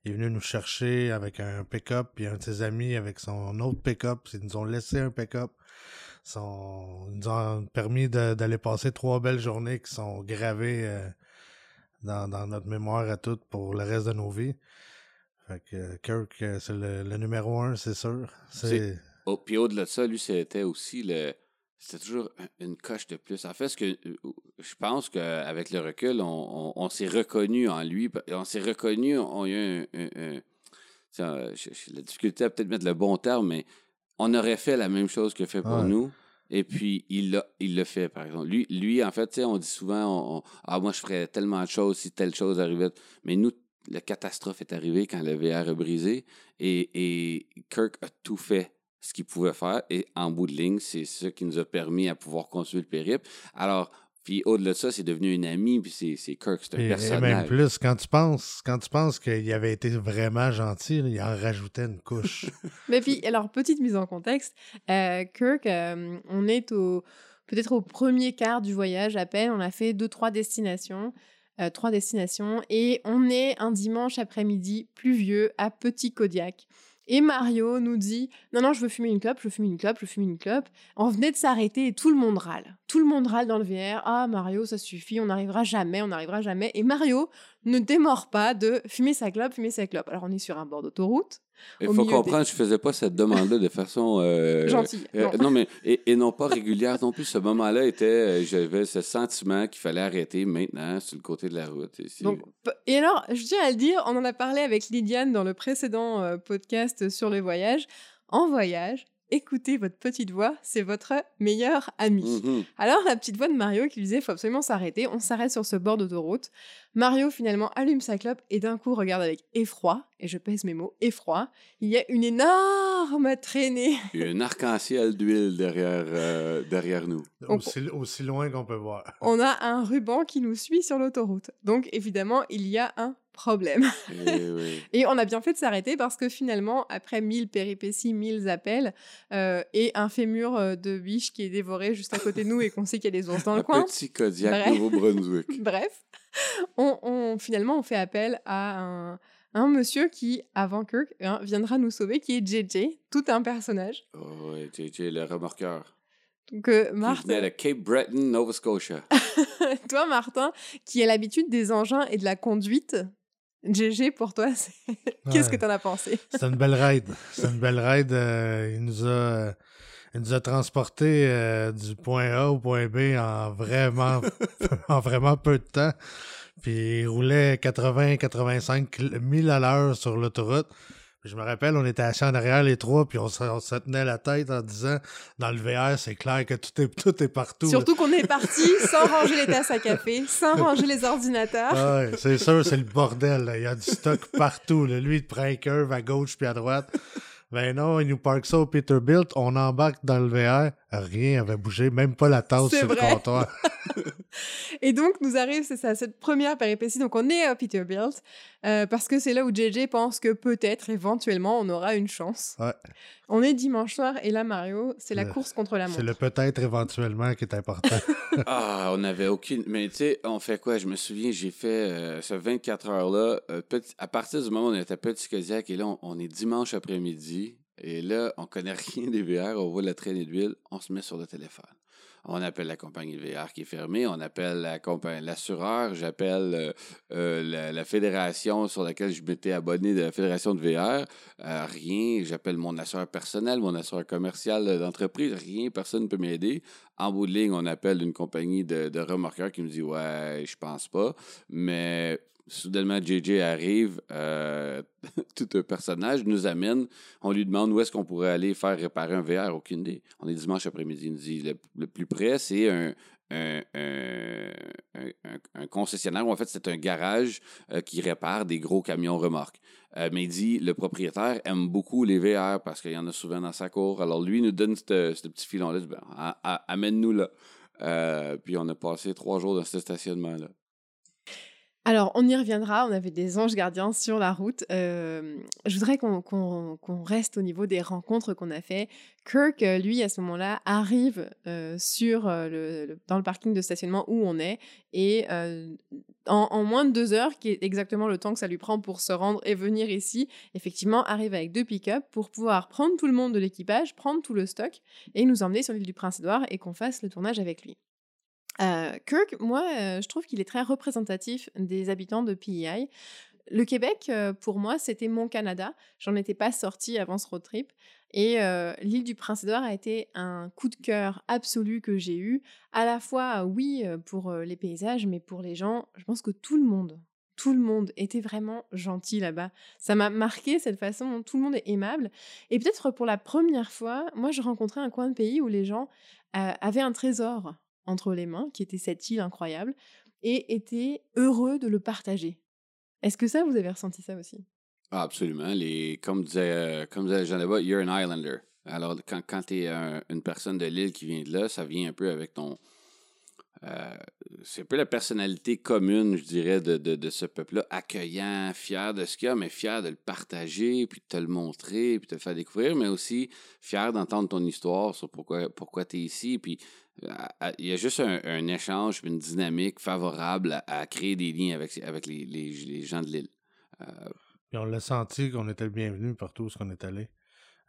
Il est venu nous chercher avec un pick-up, puis un de ses amis avec son autre pick-up. Ils nous ont laissé un pick-up sont, nous ont permis d'aller passer trois belles journées qui sont gravées euh, dans, dans, notre mémoire à toutes pour le reste de nos vies. Fait que Kirk, euh, c'est le, numéro un, c'est sûr. C'est... Oh, puis au-delà de ça, lui, c'était aussi le. c'était toujours une coche de plus. En fait, ce que euh, je pense qu'avec le recul, on, on, s'est reconnu en lui. On s'est reconnu, on a eu un. la difficulté à peut-être mettre le bon terme, mais on aurait fait la même chose qu'il fait pour nous. Et puis, il l'a il le fait, par exemple. Lui, lui en fait, on dit souvent Ah, moi, je ferais tellement de choses si telle chose arrivait. Mais nous, la catastrophe est arrivée quand le VR a brisé et, et Kirk a tout fait ce qu'il pouvait faire. Et en bout de ligne, c'est ça qui nous a permis à pouvoir continuer le périple. Alors, puis au-delà de ça, c'est devenu une amie, puis c'est Kirk, c'est un personnage. Et même plus, quand tu penses, quand tu penses qu'il avait été vraiment gentil, il en rajoutait une couche. <laughs> Mais puis, alors, petite mise en contexte, euh, Kirk, euh, on est au peut-être au premier quart du voyage à peine, on a fait deux, trois destinations. Euh, trois destinations et on est un dimanche après-midi pluvieux à Petit Kodiak. Et Mario nous dit Non, non, je veux fumer une clope, je veux fumer une clope, je veux fumer une clope. On venait de s'arrêter et tout le monde râle. Tout le monde râle dans le VR. Ah, Mario, ça suffit, on n'arrivera jamais, on n'arrivera jamais. Et Mario ne démord pas de fumer sa clope, fumer sa clope. Alors, on est sur un bord d'autoroute. Il faut comprendre, je je faisais pas cette demande-là de façon... Euh, <laughs> Gentille. Euh, non. mais et, non pas régulière non plus. Ce moment-là était... Euh, j'avais ce sentiment qu'il fallait arrêter maintenant sur le côté de la route. Et, Donc, et alors, je tiens à le dire, on en a parlé avec Lydiane dans le précédent podcast sur les voyages. En voyage, écoutez votre petite voix, c'est votre meilleur ami. Mmh Alors la petite voix de Mario qui disait faut absolument s'arrêter, on s'arrête sur ce bord d'autoroute. Mario finalement allume sa clope et d'un coup regarde avec effroi, et je pèse mes mots, effroi, il y a une énorme traînée. <laughs> Il y a un arc-en-ciel d'huile derrière, euh, derrière nous. aussi loin qu'on peut voir. On a un ruban qui nous suit sur l'autoroute. Donc évidemment, il y a un problème. <laughs> Et, on a bien fait de s'arrêter parce que finalement, après mille péripéties, mille appels euh, et un fémur euh, de biche qui est dévoré juste à côté de nous et qu'on sait qu'il y a des ours dans le coin. Petit Kodiak Nouveau-Brunswick. Bref, <laughs> on, finalement, on fait appel à un, monsieur qui, avant Kirk, hein, viendra nous sauver, qui est JJ, tout un personnage. Oh, ouais, JJ, le remorqueur. Euh, Martin... venait de Cape Breton, Nova Scotia. <laughs> Toi, Martin, qui a l'habitude des engins et de la conduite, GG, pour toi, <laughs> qu'est-ce que tu en as pensé? C'est une belle ride. C'est une belle ride. Euh, il nous a, il nous a transporté euh, du point A au point B en vraiment, <laughs> en vraiment peu de temps. Puis il roulait 80-85 000 à l'heure sur l'autoroute. Je me rappelle, on était assis en arrière les trois, puis on se, tenait la tête en disant dans le VR, c'est clair que tout est, tout est partout. Surtout qu'on est parti sans ranger les tasses à café, sans ranger les ordinateurs. Ouais, c'est sûr, c'est le bordel. Il y a du stock partout. Lui, il prend un curve à gauche puis à droite. Ben non, il nous parque ça au Peterbilt, on embarque dans le VR, rien avait bougé, même pas la tasse sur le comptoir. <laughs> <laughs> et donc, nous arrive, c'est ça, cette première péripétie. Donc, on est à Peterbilt, euh, parce que c'est là où JJ pense que peut-être, éventuellement, on aura une chance. Ouais. On est dimanche soir, et là, Mario, c'est la course contre la montre. C'est le peut-être éventuellement qui est important. <laughs> ah, on n'avait aucune... Mais tu sais, on fait quoi? Je me souviens, j'ai fait euh, ce 24 heures-là, euh, à partir du moment où on était à Petit Kodiak, et là, on est dimanche après-midi, et là, on connaît <laughs> rien des VR, on voit la traînée d'huile, on se met sur le téléphone. On appelle la compagnie de VR qui est fermée, on appelle l'assureur, j'appelle euh, euh, la, fédération sur laquelle je m'étais abonné de la fédération de VR. Euh, rien, j'appelle mon assureur personnel, mon assureur commercial d'entreprise, rien, personne ne peut m'aider. En bout de ligne, on appelle une compagnie de, de remorqueurs qui me dit Ouais, je pense pas. Mais soudainement, JJ arrive, euh, <laughs> tout un personnage nous amène. On lui demande où est-ce qu'on pourrait aller faire réparer un VR. Aucune idée. On est dimanche après-midi. Il nous dit le, plus près, c'est un, concessionnaire, ou en fait, c'est un garage euh, qui répare des gros camions remorques. Euh, mais il dit le propriétaire aime beaucoup les VR parce qu'il y en a souvent dans sa cour. Alors lui, nous donne ce petit filon-là. Ben, amène-nous là. puis on a passé trois jours dans ce stationnement-là. Alors, on y reviendra. On avait des anges gardiens sur la route. je voudrais qu'on reste au niveau des rencontres qu'on a fait. Kirk, euh, lui, à ce moment-là, arrive le, dans le parking de stationnement où on est et en, moins de deux heures, qui est exactement le temps que ça lui prend pour se rendre et venir ici, effectivement, arrive avec deux pick-up pour pouvoir prendre tout le monde de l'équipage, prendre tout le stock et nous emmener sur l'île du Prince-Édouard et qu'on fasse le tournage avec lui. Kirk, moi, je trouve qu'il est très représentatif des habitants de PEI. Le Québec, euh, pour moi, c'était mon Canada. J'en étais pas sortie avant ce road trip. Et euh, l'île du Prince-Édouard a été un coup de cœur absolu que j'ai eu. À la fois, oui, euh, pour les paysages, mais pour les gens, je pense que tout le monde, tout le monde était vraiment gentil là-bas. Ça m'a marqué cette façon dont tout le monde est aimable. Et peut-être pour la première fois, moi, je rencontrais un coin de pays où les gens avaient un trésor entre les mains, qui était cette île incroyable, et étaient heureux de le partager. Est-ce que ça, vous avez ressenti ça aussi? Ah, absolument. Les, comme disait, comme disait Jean là you're an islander. Alors, quand, quand tu es une personne de l'île qui vient de là, ça vient un peu avec ton. Euh, c'est un peu la personnalité commune, je dirais, de, de, de ce peuple-là, accueillant, fier de ce qu'il y a, mais fier de le partager, puis de te le montrer, puis de te le faire découvrir, mais aussi fier d'entendre ton histoire sur pourquoi, pourquoi tu es ici, puis il y a juste un, échange, une dynamique favorable à, créer des liens avec, avec les, les, gens de l'île. Euh, on l'a senti qu'on était le bienvenu partout où on est allé.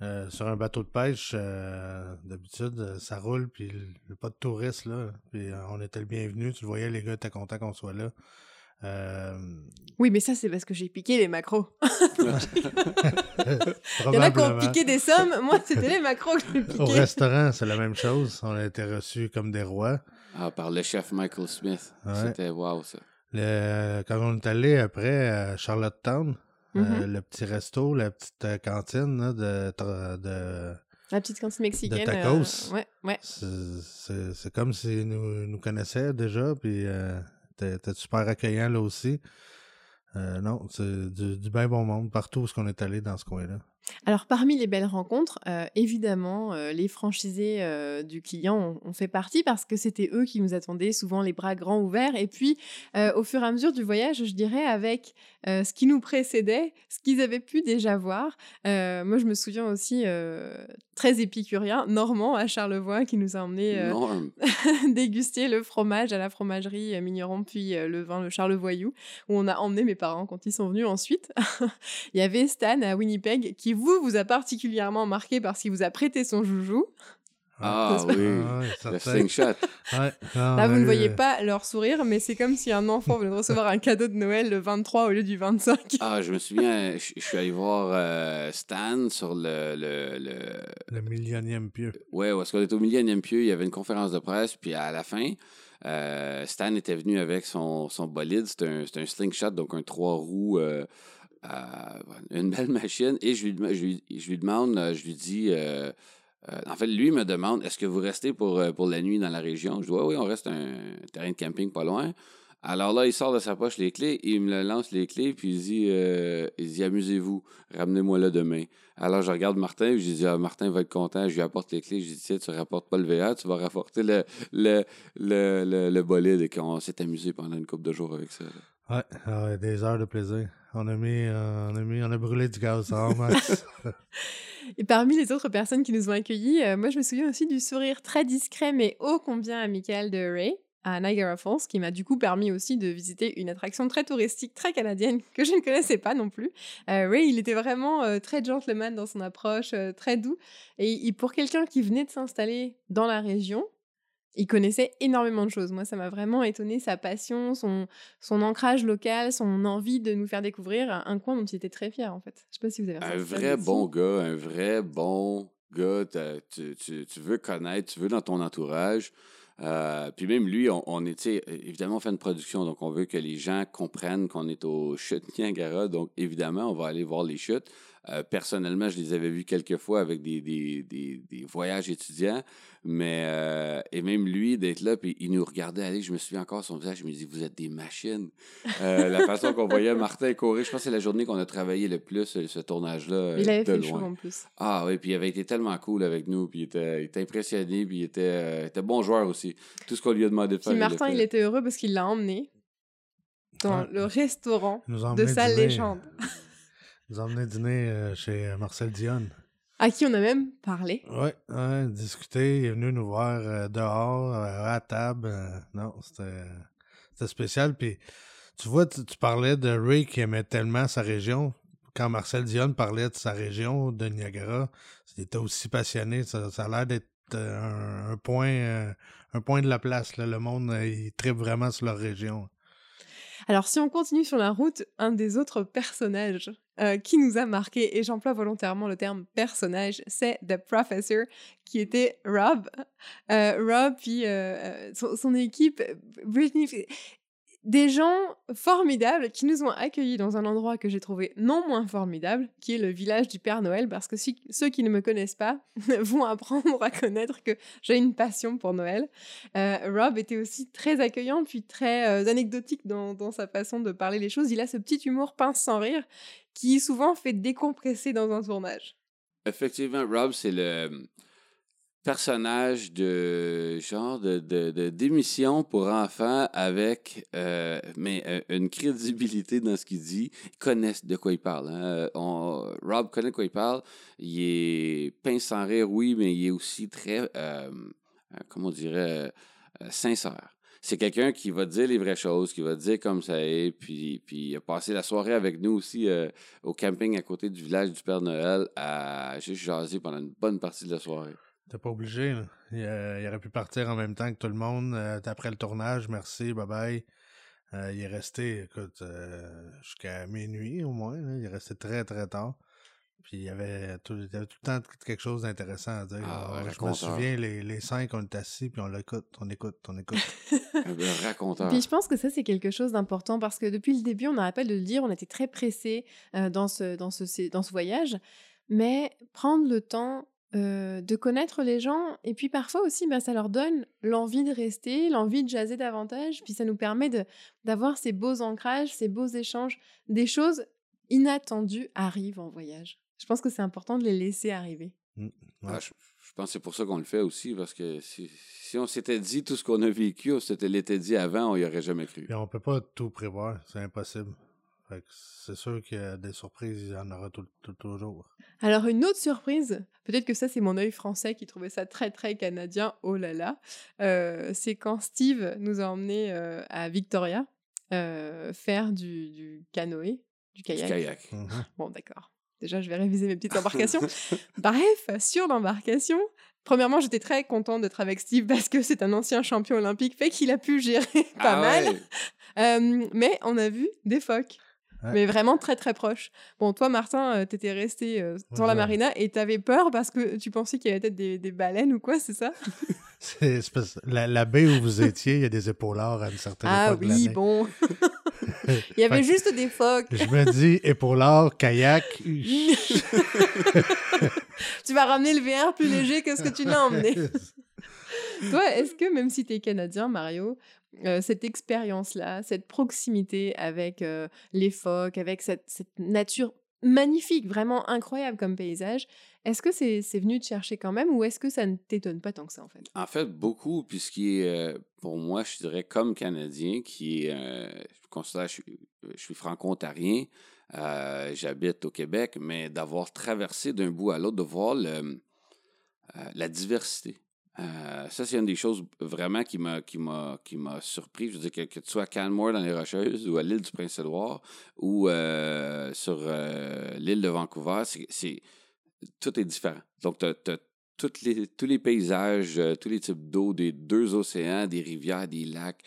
Euh, sur un bateau de pêche, euh, d'habitude, ça roule, puis pas de touristes, là. Puis on était le bienvenu. Tu voyais, les gars étaient contents qu'on soit là. Euh, oui, mais ça, c'est parce que j'ai piqué les macros. <laughs> Il y en a qui ont piqué des sommes. Moi, c'était les macros que j'ai piqués. Au restaurant, c'est la même chose. On a été reçus comme des rois. Ah, par le chef Michael Smith. C'était wow, ça. quand on est allé après à Charlottetown, euh, mm-hmm. le petit resto, la petite euh, cantine de, de, La petite cantine mexicaine. De tacos. ouais, ouais. C'est comme s'ils nous, nous connaissaient déjà, puis T'es super accueillant là aussi. Euh, non, c'est du, du bien bon monde partout où on est allé dans ce coin-là. Alors, parmi les belles rencontres, euh, évidemment, euh, les franchisés euh, du client ont, fait partie parce que c'était eux qui nous attendaient, souvent les bras grands ouverts. Et puis, au fur et à mesure du voyage, je dirais, avec ce qui nous précédait, ce qu'ils avaient pu déjà voir. moi, je me souviens aussi, très épicurien, Normand à Charlevoix, qui nous a emmené <laughs> déguster le fromage à la fromagerie Migneron, puis le vin, le Charlevoyou, où on a emmené mes parents quand ils sont venus ensuite. <laughs> Il y avait Stan à Winnipeg qui vous, vous a particulièrement marqué parce qu'il vous a prêté son joujou. Ah, ah oui, le slingshot. Là, vous ne voyez pas leur sourire, mais c'est comme si un enfant venait de recevoir un cadeau de Noël le 23 au lieu du 25. Ah, je me souviens, je, suis allé voir euh, Stan sur le... Le, le... le millionième pieu. Oui, parce qu'on était au millionième pieu, il y avait une conférence de presse, puis à la fin, euh, Stan était venu avec son, son bolide, c'était un, un, slingshot, donc un trois roues... Euh, une belle <laughs> machine. Et je lui, lui, demande, euh, je lui dis, euh, euh, en fait, lui me demande, est-ce que vous restez pour, la nuit dans la région? Je dis, oui, on reste un terrain de camping pas loin. Alors là, il sort de sa poche les clés, il me lance les clés, puis il dit, amusez-vous, ramenez-moi là demain. Alors je regarde Martin, je dis, ah, Martin va être content, je lui apporte les clés, je dis, tiens, tu rapportes pas le VR, tu vas rapporter le, le, le, le, bolide, et qu'on s'est amusé pendant une couple de jours avec ça. Ouais, ah des heures de plaisir. On a mis, euh, on a mis, on a brûlé du gaz en <laughs> Et parmi les autres personnes qui nous ont accueillis, euh, moi je me souviens aussi du sourire très discret mais ô combien amical de Ray à Niagara Falls, qui m'a du coup permis aussi de visiter une attraction très touristique, très canadienne, <laughs> que je ne connaissais pas non plus. Euh, Ray, il était vraiment très gentleman dans son approche, très doux. et pour quelqu'un qui venait de s'installer dans la région, il connaissait énormément de choses. Moi, ça m'a vraiment étonné sa passion, son, son ancrage local, son envie de nous faire découvrir un coin dont il était très fier, en fait. Je sais pas si vous avez Un vrai bon gars, un vrai bon gars. Tu, tu, tu, veux connaître, tu veux dans ton entourage. Euh, puis même lui, on, on est, évidemment, on fait une production, donc on veut que les gens comprennent qu'on est au chute Niagara. Donc, évidemment, on va aller voir les chutes. Euh, personnellement, je les avais vus quelques fois avec des, des, des, des voyages étudiants, mais euh, et même lui d'être là, puis il nous regardait aller, je me souviens encore son visage, je me dis vous êtes des machines. Euh, la façon qu'on voyait Martin courir, je pense que c'est la journée qu'on a travaillé le plus ce tournage-là. Il avait fait le en plus. Ah oui, puis il avait été tellement cool avec nous, puis il était, il était impressionné, puis il était, était bon joueur aussi. Tout ce qu'on lui a demandé de faire. Puis Martin, il, était heureux parce qu'il l'a emmené dans le restaurant de sa légende nous a emmené dîner euh, chez euh, Marcel Dion. À qui on a même parlé. Oui, ouais, discuter. Il est venu nous voir euh, dehors, à table. non, c'était spécial. Puis, tu vois, tu, parlais de Ray qui aimait tellement sa région. Quand Marcel Dion parlait de sa région, de Niagara, il était aussi passionné. Ça, a l'air d'être un, point, un point de la place. Là. Le monde, il tripe vraiment sur leur région. Alors, si on continue sur la route, un des autres personnages euh, qui nous a marqué, et j'emploie volontairement le terme personnage, c'est The Professor, qui était Rob. Euh, Rob, puis euh, son, son, équipe, Britney des gens formidables qui nous ont accueillis dans un endroit que j'ai trouvé non moins formidable, qui est le village du Père Noël, parce que si, ceux qui ne me connaissent pas <laughs> vont apprendre à connaître que j'ai une passion pour Noël. Euh, Rob était aussi très accueillant, puis très euh, anecdotique dans, dans, sa façon de parler les choses. Il a ce petit humour pince sans rire qui souvent fait décompresser dans un tournage. Effectivement, Rob, c'est le personnage de genre de, de, d'émission pour enfants avec euh, mais euh, une crédibilité dans ce qu'il dit. Ils connaissent de quoi il parle. Hein. On, Rob connaît de quoi il parle. Il est pince sans rire, oui, mais il est aussi très, euh, comment on dirait, sincère. C'est quelqu'un qui va dire les vraies choses, qui va dire comme ça est, puis, puis il a passé la soirée avec nous aussi au camping à côté du village du Père Noël à juste jaser pendant une bonne partie de la soirée. T'es pas obligé. Il, aurait pu partir en même temps que tout le monde. Euh, après le tournage, merci, bye bye. Euh, il est resté, écoute, euh, jusqu'à minuit au moins. Il est resté très, très tard. Puis il y avait tout, il y avait tout le temps quelque chose d'intéressant à dire. Ah, je me souviens, les, les, cinq, on est assis, puis on l'écoute, on écoute, on écoute. le <laughs> <laughs> raconteur. Puis je pense que ça, c'est quelque chose d'important parce que depuis le début, on n'arrête pas de le dire, on était très pressés dans, ce, dans, ce, dans ce voyage. Mais prendre le temps de connaître les gens. Et puis parfois aussi, bah, ça leur donne l'envie de rester, l'envie de jaser davantage. Puis ça nous permet d'avoir ces beaux ancrages, ces beaux échanges. Des choses inattendues arrivent en voyage. Je pense que c'est important de les laisser arriver. Mmh, ah, je, pense que c'est pour ça qu'on le fait aussi, parce que si, si on s'était dit tout ce qu'on a vécu, on s'était l'était dit avant, on n'y aurait jamais cru. Et on peut pas tout prévoir, c'est impossible. C'est sûr qu'il y a des surprises, il y en aura tout, toujours. Alors, une autre surprise, peut-être que ça, c'est mon œil français qui trouvait ça très, très canadien, oh là là, euh, c'est quand Steve nous a emmenés euh, à Victoria euh, faire du, du, canoë, du kayak. Du kayak. Mmh bon, d'accord. Déjà, je vais réviser mes petites embarcations. <laughs> Bref, sur l'embarcation, premièrement, j'étais très contente d'être avec Steve parce que c'est un ancien champion olympique, fait qu'il a pu gérer <laughs> pas ah mal. mais on a vu des phoques mais vraiment très très proche. Bon, toi, Martin, euh, tu étais resté euh, sur la marina et tu avais peur parce que tu pensais qu'il y avait peut-être des, des, baleines ou quoi, c'est ça? <laughs> C'est, la, la, baie où vous étiez, il y a des épaulards à une certaine ah, époque. Ah oui, bon. <laughs> il y avait juste des phoques. Je me dis, épaulards, kayak. <laughs> tu vas ramener le VR plus léger que ce que tu l'as emmené. Toi, est-ce que même si tu es canadien, Mario, cette expérience-là, cette proximité avec les phoques, avec cette, nature magnifique, vraiment incroyable comme paysage. Est-ce que c'est venu te chercher quand même ou est-ce que ça ne t'étonne pas tant que ça en fait? En fait, beaucoup, puisqu'il est, pour moi, je dirais comme Canadien, qui est, je considère, je suis, franco-ontarien, j'habite au Québec, mais d'avoir traversé d'un bout à l'autre, de voir la diversité. Euh, ça, c'est une des choses vraiment qui m'a, surpris. Je veux dire, que, que tu sois à Canmore dans les Rocheuses ou à l'île du Prince-Édouard ou euh, sur euh, l'île de Vancouver, c'est, tout est différent. Donc, tu as, tous les paysages, tous les types d'eau, des deux océans, des rivières, des lacs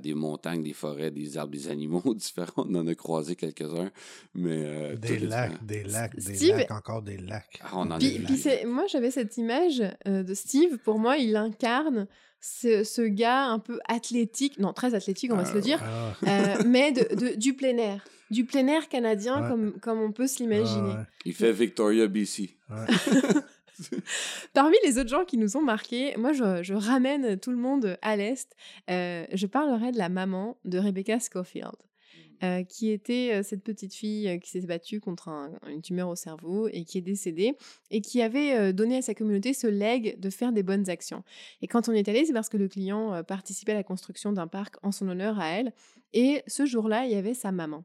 des montagnes, des forêts, des arbres, des animaux <laughs> différents. On en a croisé quelques-uns. Mais, euh, des, lacs, des lacs, des lacs, encore des lacs. Ah, on en puis, moi, j'avais cette image euh, de Steve. Pour moi, il incarne ce, ce, gars un peu athlétique, non, très athlétique, on va se le dire, ah. euh, mais de, du plein air. Du plein air canadien, comme, comme on peut se l'imaginer. il fait Victoria, BC. <laughs> <laughs> Parmi les autres gens qui nous ont marqués, moi je, ramène tout le monde à l'Est. Euh, je parlerai de la maman de Rebecca Schofield. Mmh. Euh, qui était euh, cette petite fille qui s'est battue contre une tumeur au cerveau et qui est décédée et qui avait donné à sa communauté ce leg de faire des bonnes actions. Et quand on est allé, c'est parce que le client participait à la construction d'un parc en son honneur à elle. Et ce jour-là, il y avait sa maman.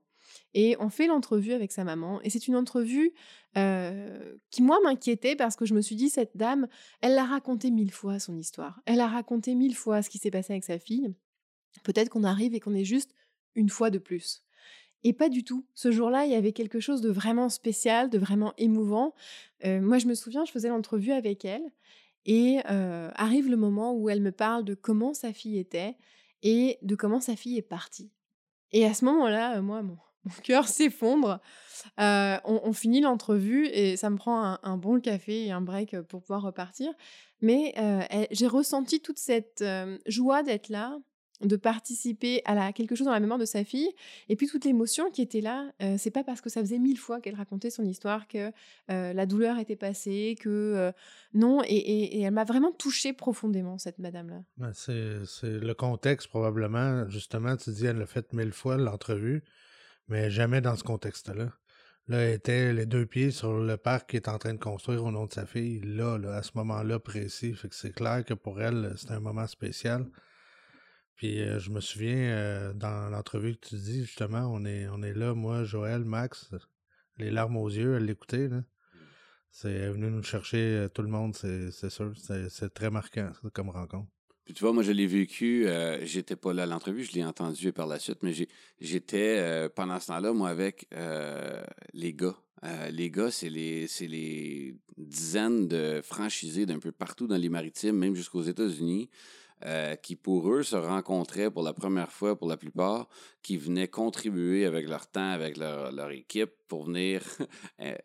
Et on fait l'entrevue avec sa maman. Et c'est une entrevue qui, moi, m'inquiétait parce que je me suis dit, cette dame, elle l'a raconté mille fois, son histoire. Elle a raconté mille fois ce qui s'est passé avec sa fille. Peut-être qu'on arrive et qu'on est juste une fois de plus. Et pas du tout. Ce jour-là, il y avait quelque chose de vraiment spécial, de vraiment émouvant. moi, je me souviens, je faisais l'entrevue avec elle. Et arrive le moment où elle me parle de comment sa fille était et de comment sa fille est partie. Et à ce moment-là, moi, mon cœur s'effondre. on, finit l'entrevue et ça me prend un, bon café et un break pour pouvoir repartir. Mais j'ai ressenti toute cette joie d'être là, de participer à quelque chose dans la mémoire de sa fille. Et puis toute l'émotion qui était là, c'est pas parce que ça faisait mille fois qu'elle racontait son histoire que la douleur était passée, que non. Et, elle m'a vraiment touchée profondément, cette madame-là. Ben, c'est le contexte, probablement. Justement, tu dis, elle l'a fait mille fois, l'entrevue, mais jamais dans ce contexte-là. Là, elle était les deux pieds sur le parc qu'elle est en train de construire au nom de sa fille, là, là à ce moment-là précis. Fait que c'est clair que pour elle, c'est un moment spécial. Puis euh, je me souviens, euh, dans l'entrevue que tu dis, justement, on est, on est là, moi, Joël, Max, les larmes aux yeux, à l'écouter. C'est venu nous chercher euh, tout le monde, c'est sûr. C'est très marquant comme rencontre. Puis tu vois, moi, je l'ai vécu, j'étais pas là à l'entrevue, je l'ai entendu par la suite, mais j'étais pendant ce temps-là, moi, avec les gars. les gars, c'est les, les dizaines de franchisés d'un peu partout dans les maritimes, même jusqu'aux États-Unis. Euh, qui pour eux se rencontraient pour la première fois pour la plupart, qui venaient contribuer avec leur temps, avec leur, équipe pour venir <laughs> euh,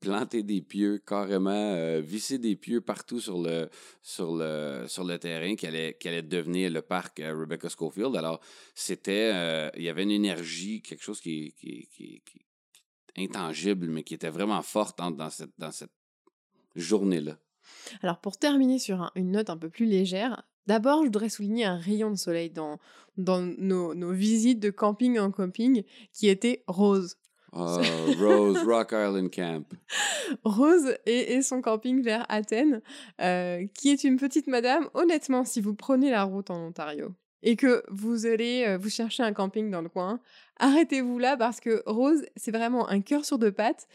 planter des pieux carrément, euh, visser des pieux partout sur le, sur le, sur le terrain qui allait, qui allait devenir le parc Rebecca Schofield. Alors, c'était, il y avait une énergie, quelque chose qui, qui, qui, qui intangible, mais qui était vraiment forte dans cette, dans cette journée-là. Alors pour terminer sur une note un peu plus légère, D'abord, je voudrais souligner un rayon de soleil dans, dans nos, visites de camping en camping qui était Rose. Oh, Rose, Rock Island Camp. <laughs> Rose et, son camping vers Athènes, euh, qui est une petite madame. Honnêtement, si vous prenez la route en Ontario et que vous allez euh, vous chercher un camping dans le coin, arrêtez-vous là parce que Rose, c'est vraiment un cœur sur deux pattes.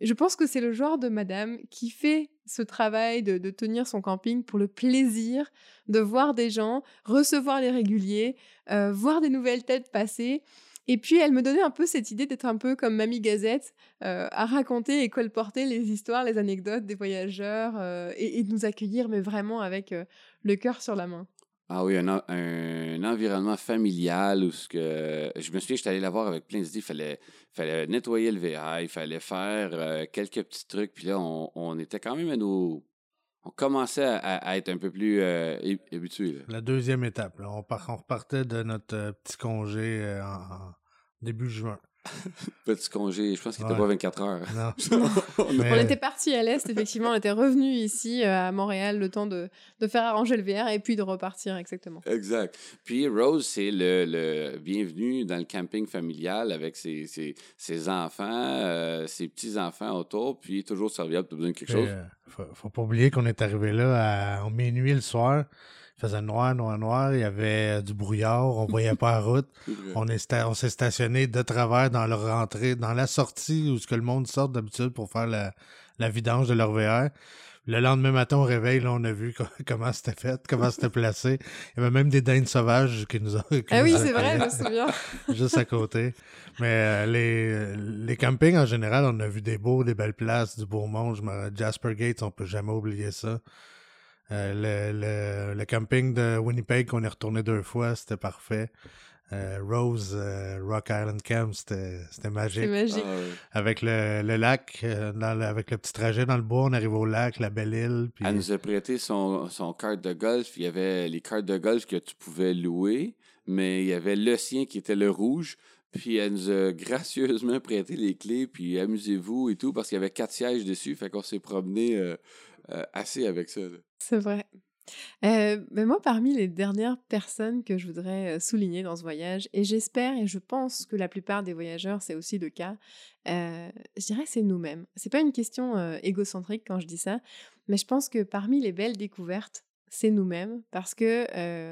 Je pense que c'est le genre de madame qui fait ce travail de, tenir son camping pour le plaisir de voir des gens, recevoir les réguliers, euh, voir des nouvelles têtes passer. Et puis, elle me donnait un peu cette idée d'être un peu comme Mamie Gazette, euh, à raconter et colporter les histoires, les anecdotes des voyageurs euh, et, de nous accueillir, mais vraiment avec le cœur sur la main. Ah oui, un, environnement familial où ce que. Je me souviens, j'étais allé la voir avec plein d'idées. Il fallait, nettoyer le VA, il fallait faire euh, quelques petits trucs. Puis là, on, on, était quand même à nos. On commençait à, être un peu plus euh, habitués. La deuxième étape. On, on, repartait de notre euh, petit congé en début juin. Petit congé, je pense qu'il n'était pas 24 heures. <laughs> <laughs> On était parti à l'Est, effectivement. On était revenu ici euh, à Montréal le temps de, de, faire arranger le VR et puis de repartir, exactement. Exact. Puis Rose, c'est le, le, bienvenu dans le camping familial avec ses, ses, ses enfants, euh, ses petits-enfants autour, puis toujours serviable pour besoin de quelque chose? Euh, faut, faut pas oublier qu'on est arrivé là à, minuit le soir. Il faisait noir, noir, noir. Il y avait du brouillard. On voyait pas la route. <laughs> on on s'est stationné de travers dans leur rentrée, dans la sortie où ce que le monde sort d'habitude pour faire la, la vidange de leur VR. Le lendemain matin, au réveil, là, on a vu <laughs> comment c'était fait, comment c'était placé. Il y avait même des dindes sauvages qui nous ont. ah oui, c'est vrai, je me souviens. <laughs> juste à côté. Mais euh, les, les campings, en général, on a vu des beaux, des belles places, du beau monde. Jasper Gates, on peut jamais oublier ça. Euh, le, le, camping de Winnipeg qu'on est retourné deux fois, c'était parfait. Euh, Rose euh, Rock Island Camp, c'était magique. magique. Ah avec le, le lac, dans avec le petit trajet dans le bois, on arrive au lac, la belle île. Puis... Elle nous a prêté son, son carte de golf. Il y avait les cartes de golf que tu pouvais louer, mais il y avait le sien qui était le rouge. Puis elle nous a gracieusement prêté les clés, puis amusez-vous et tout, parce qu'il y avait quatre sièges dessus. Fait qu'on s'est promené assez avec ça. C'est vrai. mais moi, parmi les dernières personnes que je voudrais souligner dans ce voyage, et j'espère et je pense que la plupart des voyageurs, c'est aussi le cas, je dirais c'est nous-mêmes. C'est pas une question égocentrique quand je dis ça, mais je pense que parmi les belles découvertes, c'est nous-mêmes parce que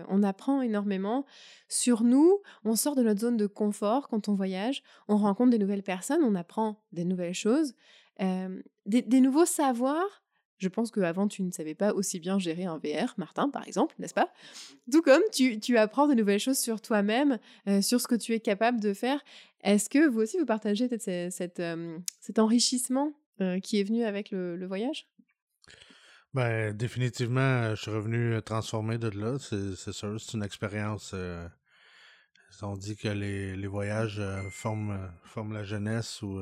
on apprend énormément sur nous. On sort de notre zone de confort quand on voyage. On rencontre des nouvelles personnes, on apprend des nouvelles choses, des nouveaux savoirs je pense qu'avant, tu ne savais pas aussi bien gérer un VR, Martin, par exemple, n'est-ce pas? Tout comme tu, apprends de nouvelles choses sur toi-même, euh, sur ce que tu es capable de faire. Est-ce que vous aussi, vous partagez cette, euh, cet enrichissement euh, qui est venu avec le, voyage? Ben, définitivement, je suis revenu transformé de là. C'est sûr, c'est une expérience. Ont dit que les, voyages forment, la jeunesse ou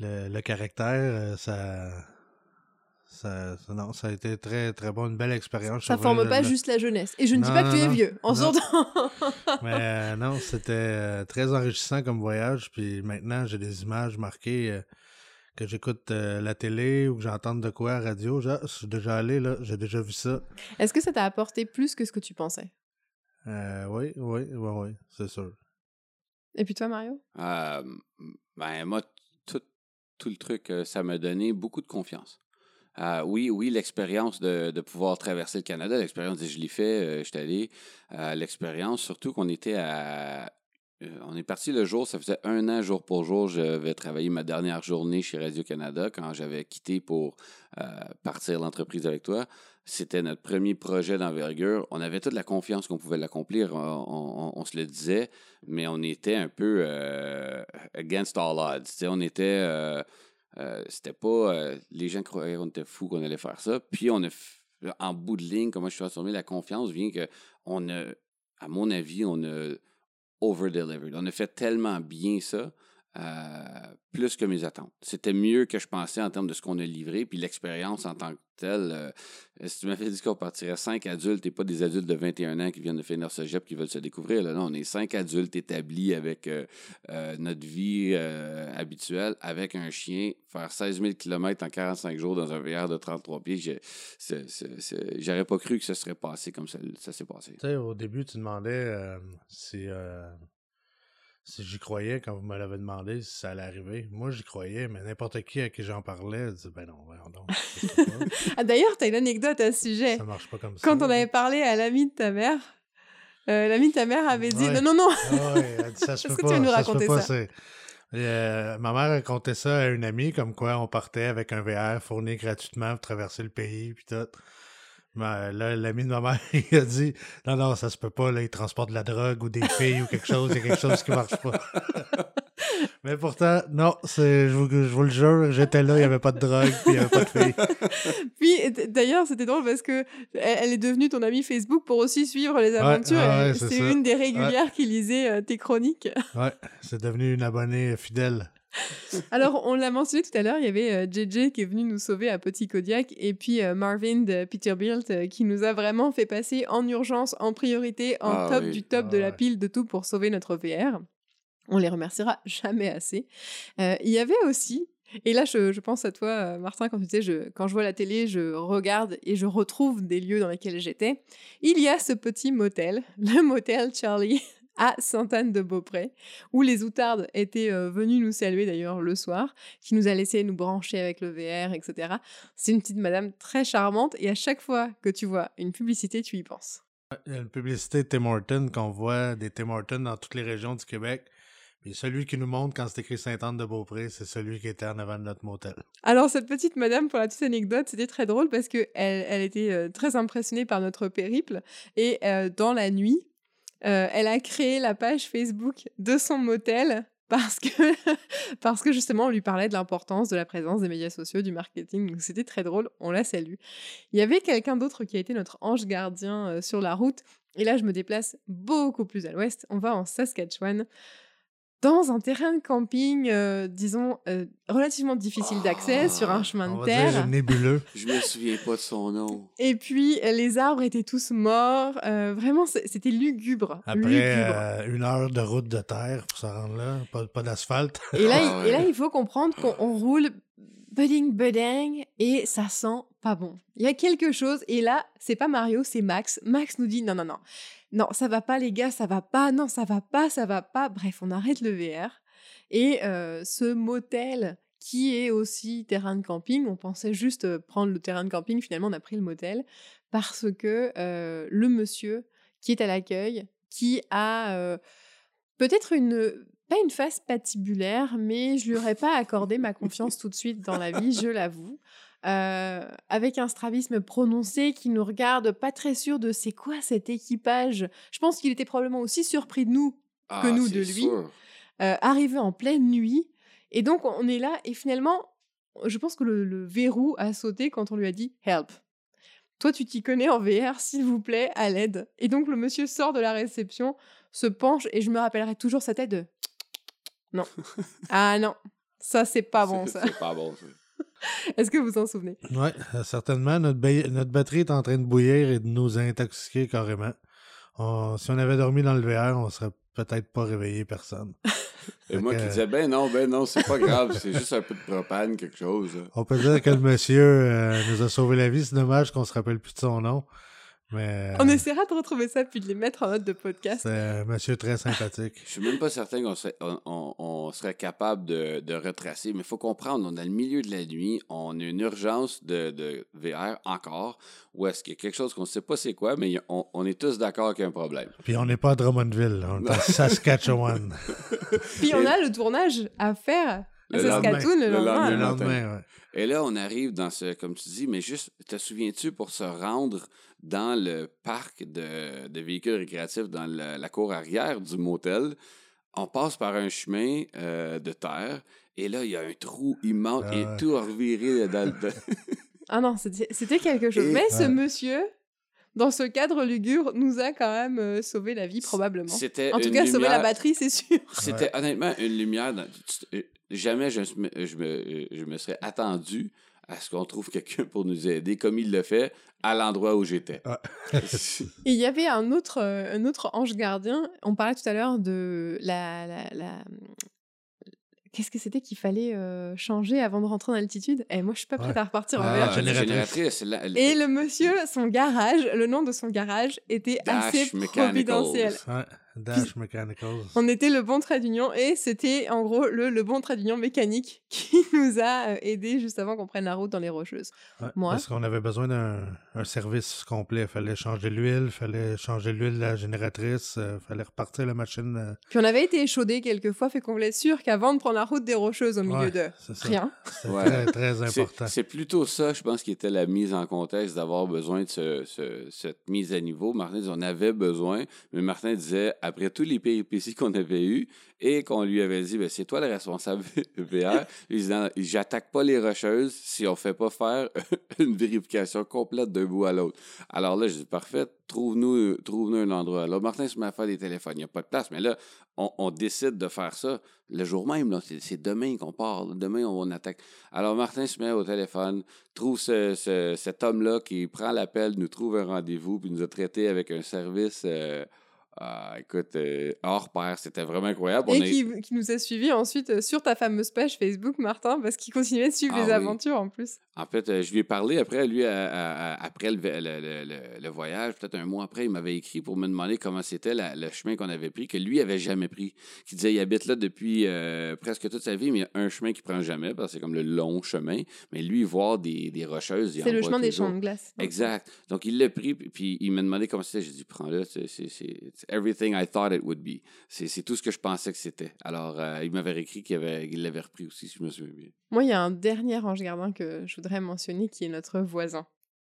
le, le caractère. ça, ça, ça- non, ça a été très, très bon. Une belle expérience. Ça forme pas le- juste la jeunesse. Et je ne dis Non, pas que non, tu es non. vieux, en Non. s'entend. <laughs> Mais euh, non, c'était euh, très enrichissant comme voyage. Puis maintenant, j'ai des images marquées euh, que j'écoute euh, la télé ou que j'entends de quoi à la radio. Je, je suis déjà allé, là. J'ai déjà vu ça. Est-ce que ça t'a apporté plus que ce que tu pensais? Euh, oui, oui, oui, oui, c'est sûr. Et puis toi, Mario? Euh, ben, moi, tout, tout le truc, ça m'a donné beaucoup de confiance. Euh, oui, oui, l'expérience de, pouvoir traverser le Canada, l'expérience de je l'ai fait, euh, je suis allé. Euh, l'expérience, surtout qu'on était à. on est parti le jour, ça faisait un an jour pour jour. Je vais travailler ma dernière journée chez Radio-Canada quand j'avais quitté pour partir l'entreprise avec toi. C'était notre premier projet d'envergure. On avait toute la confiance qu'on pouvait l'accomplir, on, on- se le disait, mais on était un peu against all odds. On était. Euh, c'était pas. euh, les gens croyaient qu'on était fous qu'on allait faire ça. Puis on a. En bout de ligne, comment je suis transformé, la confiance vient que on a, à mon avis, on a over-delivered. On a fait tellement bien ça, euh, plus que mes attentes. C'était mieux que je pensais en termes de ce qu'on a livré, puis l'expérience en tant que telle. euh, si tu m'avais dit qu'on partirait cinq adultes et pas des adultes de 21 ans qui viennent de finir ce GEP qui veulent se découvrir, là, non, on est cinq adultes établis avec euh, notre vie habituelle, avec un chien, faire 16 000 km en 45 jours dans un VR de 33 pieds, j'aurais pas cru que ce serait passé comme ça, ça s'est passé. Tu sais, au début, tu demandais si, si j'y croyais quand vous me l'avez demandé, si ça allait arriver. Moi, j'y croyais, mais n'importe qui à qui j'en parlais disait Ben non, voyons donc. <laughs> Ah, D'ailleurs, t'as une anecdote à ce sujet. ça marche pas comme ça. Quand on avait parlé à l'ami de ta mère, euh, l'ami de ta mère avait dit Ouais. non, non, non. Ah ouais, elle dit, ça <laughs> se Est-ce peut que tu nous ça se peut raconter pas, ça? Euh, ma mère racontait ça à une amie, comme quoi on partait avec un VR fourni gratuitement pour traverser le pays, puis tout. Mais là, l'ami de ma mère, <laughs> il a dit Non, non, ça se peut pas, là, il transporte de la drogue ou des <laughs> filles ou quelque chose, il y a quelque chose qui marche pas. <laughs> Mais pourtant, non, c'est, je, vous, je vous le jure, j'étais là, il n'y avait pas de drogue, puis il n'y avait pas de filles. Puis d'ailleurs, c'était drôle parce que elle, elle est devenue ton amie Facebook pour aussi suivre les aventures. ah ouais, c'est une des régulières qui lisait euh, tes chroniques. Ouais, c'est devenu une abonnée fidèle. <laughs> Alors, on l'a mentionné tout à l'heure, il y avait euh, JJ qui est venu nous sauver à Petit Kodiak et puis euh, Marvin de Peterbilt euh, qui nous a vraiment fait passer en urgence, en priorité, en Ah top oui. du top Ah de la ouais. pile de tout pour sauver notre VR. On les remerciera jamais assez. Euh, il y avait aussi, et là je, je pense à toi euh, Martin quand tu disais, je, quand je vois la télé, je regarde et je retrouve des lieux dans lesquels j'étais. Il y a ce petit motel, le motel Charlie <laughs> à Sainte-Anne-de-Beaupré, où les outardes étaient euh, venus nous saluer d'ailleurs le soir, qui nous a laissé nous brancher avec le VR, etc. C'est une petite madame très charmante et à chaque fois que tu vois une publicité, tu y penses. Il y a une publicité Tim Hortons qu'on voit des Tim Hortons dans toutes les régions du Québec. Puis celui qui nous montre quand c'est écrit Sainte-Anne-de-Beaupré, c'est celui qui était en avant de notre motel. Alors cette petite madame, pour la petite anecdote, c'était très drôle parce que elle, elle était euh, très impressionnée par notre périple et euh, dans la nuit, euh, elle a créé la page Facebook de son motel parce que, <laughs> parce que justement on lui parlait de l'importance de la présence des médias sociaux, du marketing. Donc c'était très drôle, on la salue. Il y avait quelqu'un d'autre qui a été notre ange gardien euh, sur la route et là je me déplace beaucoup plus à l'ouest. On va en Saskatchewan dans un terrain de camping, euh, disons, euh, relativement difficile d'accès, sur un chemin On de terre. dire nébuleux. Je me souviens pas de son nom. Et puis, euh, les arbres étaient tous morts. euh, vraiment, c'était lugubre. Après lugubre. euh, une heure de route de terre pour se rendre là, pas, pas d'asphalte. Et, là, <laughs> Ah il, et là, il faut comprendre qu'on on roule budding budding et ça sent pas bon. Il y a quelque chose, et là, c'est pas Mario, c'est Max. Max nous dit non, non, non. Non, ça va pas, les gars, ça va pas. Non, ça va pas, ça va pas. Bref, on arrête le VR. Et euh, ce motel qui est aussi terrain de camping, on pensait juste euh, prendre le terrain de camping, finalement, on a pris le motel parce que euh, le monsieur qui est à l'accueil, qui a peut-être une pas une face patibulaire, mais je lui aurais pas accordé ma confiance tout de suite dans la vie, je l'avoue. Euh, avec un strabisme prononcé qui nous regarde pas très sûr de c'est quoi cet équipage. Je pense qu'il était probablement aussi surpris de nous, Ah, Que nous c'est de lui. euh, arrivé en pleine nuit. Et donc on est là et finalement, je pense que le, le verrou a sauté quand on lui a dit help. Toi, tu t'y connais en VR, s'il vous plaît, à l'aide. Et donc, le monsieur sort de la réception, se penche, et je me rappellerai toujours sa tête de Non. ah non, ça, c'est pas <laughs> bon, ça. C'est pas bon, ça. Est-ce que vous vous en souvenez? Oui, certainement. Notre, ba- notre batterie est en train de bouillir et de nous intoxiquer carrément. On- si on avait dormi dans le VR, on serait peut-être pas réveillé personne. Et moi qui disais, ben non, ben non, c'est pas grave, c'est juste un peu de propane, quelque chose. On peut dire que le monsieur euh, nous a sauvé la vie. C'est dommage qu'on se rappelle plus de son nom. Mais On euh, essaiera de retrouver ça puis de les mettre en note de podcast. c'est un monsieur très sympathique. Je suis même pas certain qu'on serait, on, on- on serait capable de, de retracer, mais il faut comprendre, on est dans le milieu de la nuit, on a une urgence de, de VR encore, ou est-ce qu'il y a quelque chose qu'on ne sait pas c'est quoi, mais on, on est tous d'accord qu'il y a un problème. Puis on n'est pas à Drummondville, on est à <laughs> Saskatchewan. Puis on a le tournage à faire Le Saskatoon le lendemain. Le lendemain. le lendemain. lendemain, ouais. Et là, on arrive dans ce, comme tu dis, mais juste, te souviens-tu, pour se rendre dans le parc de, de véhicules récréatifs, dans la cour arrière du motel, on passe par un chemin euh, de terre, et là, il y a un trou immense, Ah et ouais. tout a reviré dans le... <laughs> Ah non, c'était quelque chose. Et- Mais ce Ouais. monsieur, dans ce cadre lugubre, nous a quand même euh, sauvé la vie, probablement. C'était En tout cas, sauvé la lumière- batterie, c'est sûr. C'était honnêtement une lumière. dans- Jamais je, me- je, me, je me serais attendu à ce qu'on trouve quelqu'un pour nous aider, comme il le fait à l'endroit où j'étais. Ah. <laughs> Il y avait un autre, euh, un autre ange gardien. On parlait tout à l'heure de la. la, la- Qu'est-ce que c'était qu'il fallait euh, changer avant de rentrer en altitude? Et moi, je suis pas prête Ouais. à repartir en Ah, VR. la génératrice. génératrice. la- Et le monsieur, son garage, le nom de son garage était Dash assez Mechanicals. providentiel. Ouais, Dash Mechanicals. On était le bon trait d'union et c'était en gros le, le bon trait d'union mécanique <laughs> qui nous a euh, aidé juste avant qu'on prenne la route dans les Rocheuses. Ouais, Moi? Parce qu'on avait besoin d'un un service complet. Il fallait changer l'huile, il fallait changer l'huile de la génératrice, il fallait repartir la machine. euh, Puis on avait été échaudé quelques fois, fait qu'on voulait être sûr qu'avant de prendre la route des Rocheuses au milieu Ouais, de c'est ça. rien, Ouais. très, très C'est- important. C'est plutôt ça, je pense, qui était la mise en contexte d'avoir besoin de ce- ce- cette mise à niveau. Martin disait on avait besoin, mais Martin disait, après tous les péripéties <laughs> qu'on avait eues et qu'on lui avait dit, ben, c'est toi le responsable <laughs> VR, <laughs> il disait, j'attaque pas les rocheuses si on fait pas faire une vérification complète d'un bout à l'autre. Alors là, je dis, parfait, trouve-nous trouve un endroit. Alors Martin se met à faire des téléphones, il n'y a pas de place, mais là, on, on décide de faire ça le jour même, là, c'est, demain qu'on part, là. demain on attaque. Alors Martin se met au téléphone, trouve ce- ce- cet homme-là qui prend l'appel, nous trouve un rendez-vous, puis nous a traité avec un service, euh, ah, écoute, euh, hors pair, c'était vraiment incroyable. Et qui, qui nous a suivis ensuite euh, sur ta fameuse page Facebook, Martin, parce qu'il continuait de suivre Ah les oui. aventures en plus. En fait, euh, je lui ai parlé après, lui, à- à- à- après le, le- le- le- le voyage, peut-être un mois après, il m'avait écrit pour me demander comment c'était la- le chemin qu'on avait pris, que lui avait jamais pris. Qui disait, il habite là depuis euh, presque toute sa vie, mais il y a un chemin qu'il prend jamais, parce que c'est comme le long chemin. Mais lui, voir des, des rocheuses, il C'est le chemin des champs de glace. Exact. Donc, il l'a pris, puis- il m'a demandé comment c'était. J'ai dit, prends-le, c'est c'est- c'est it's everything I thought it would be. C'est c'est tout ce que je pensais que c'était. Alors, euh, il m'avait écrit qu'il avait- qu'il l'avait repris aussi, si je me souviens bien. Moi, il y a un dernier ange gardien que je voudrais mentionner qui est notre voisin.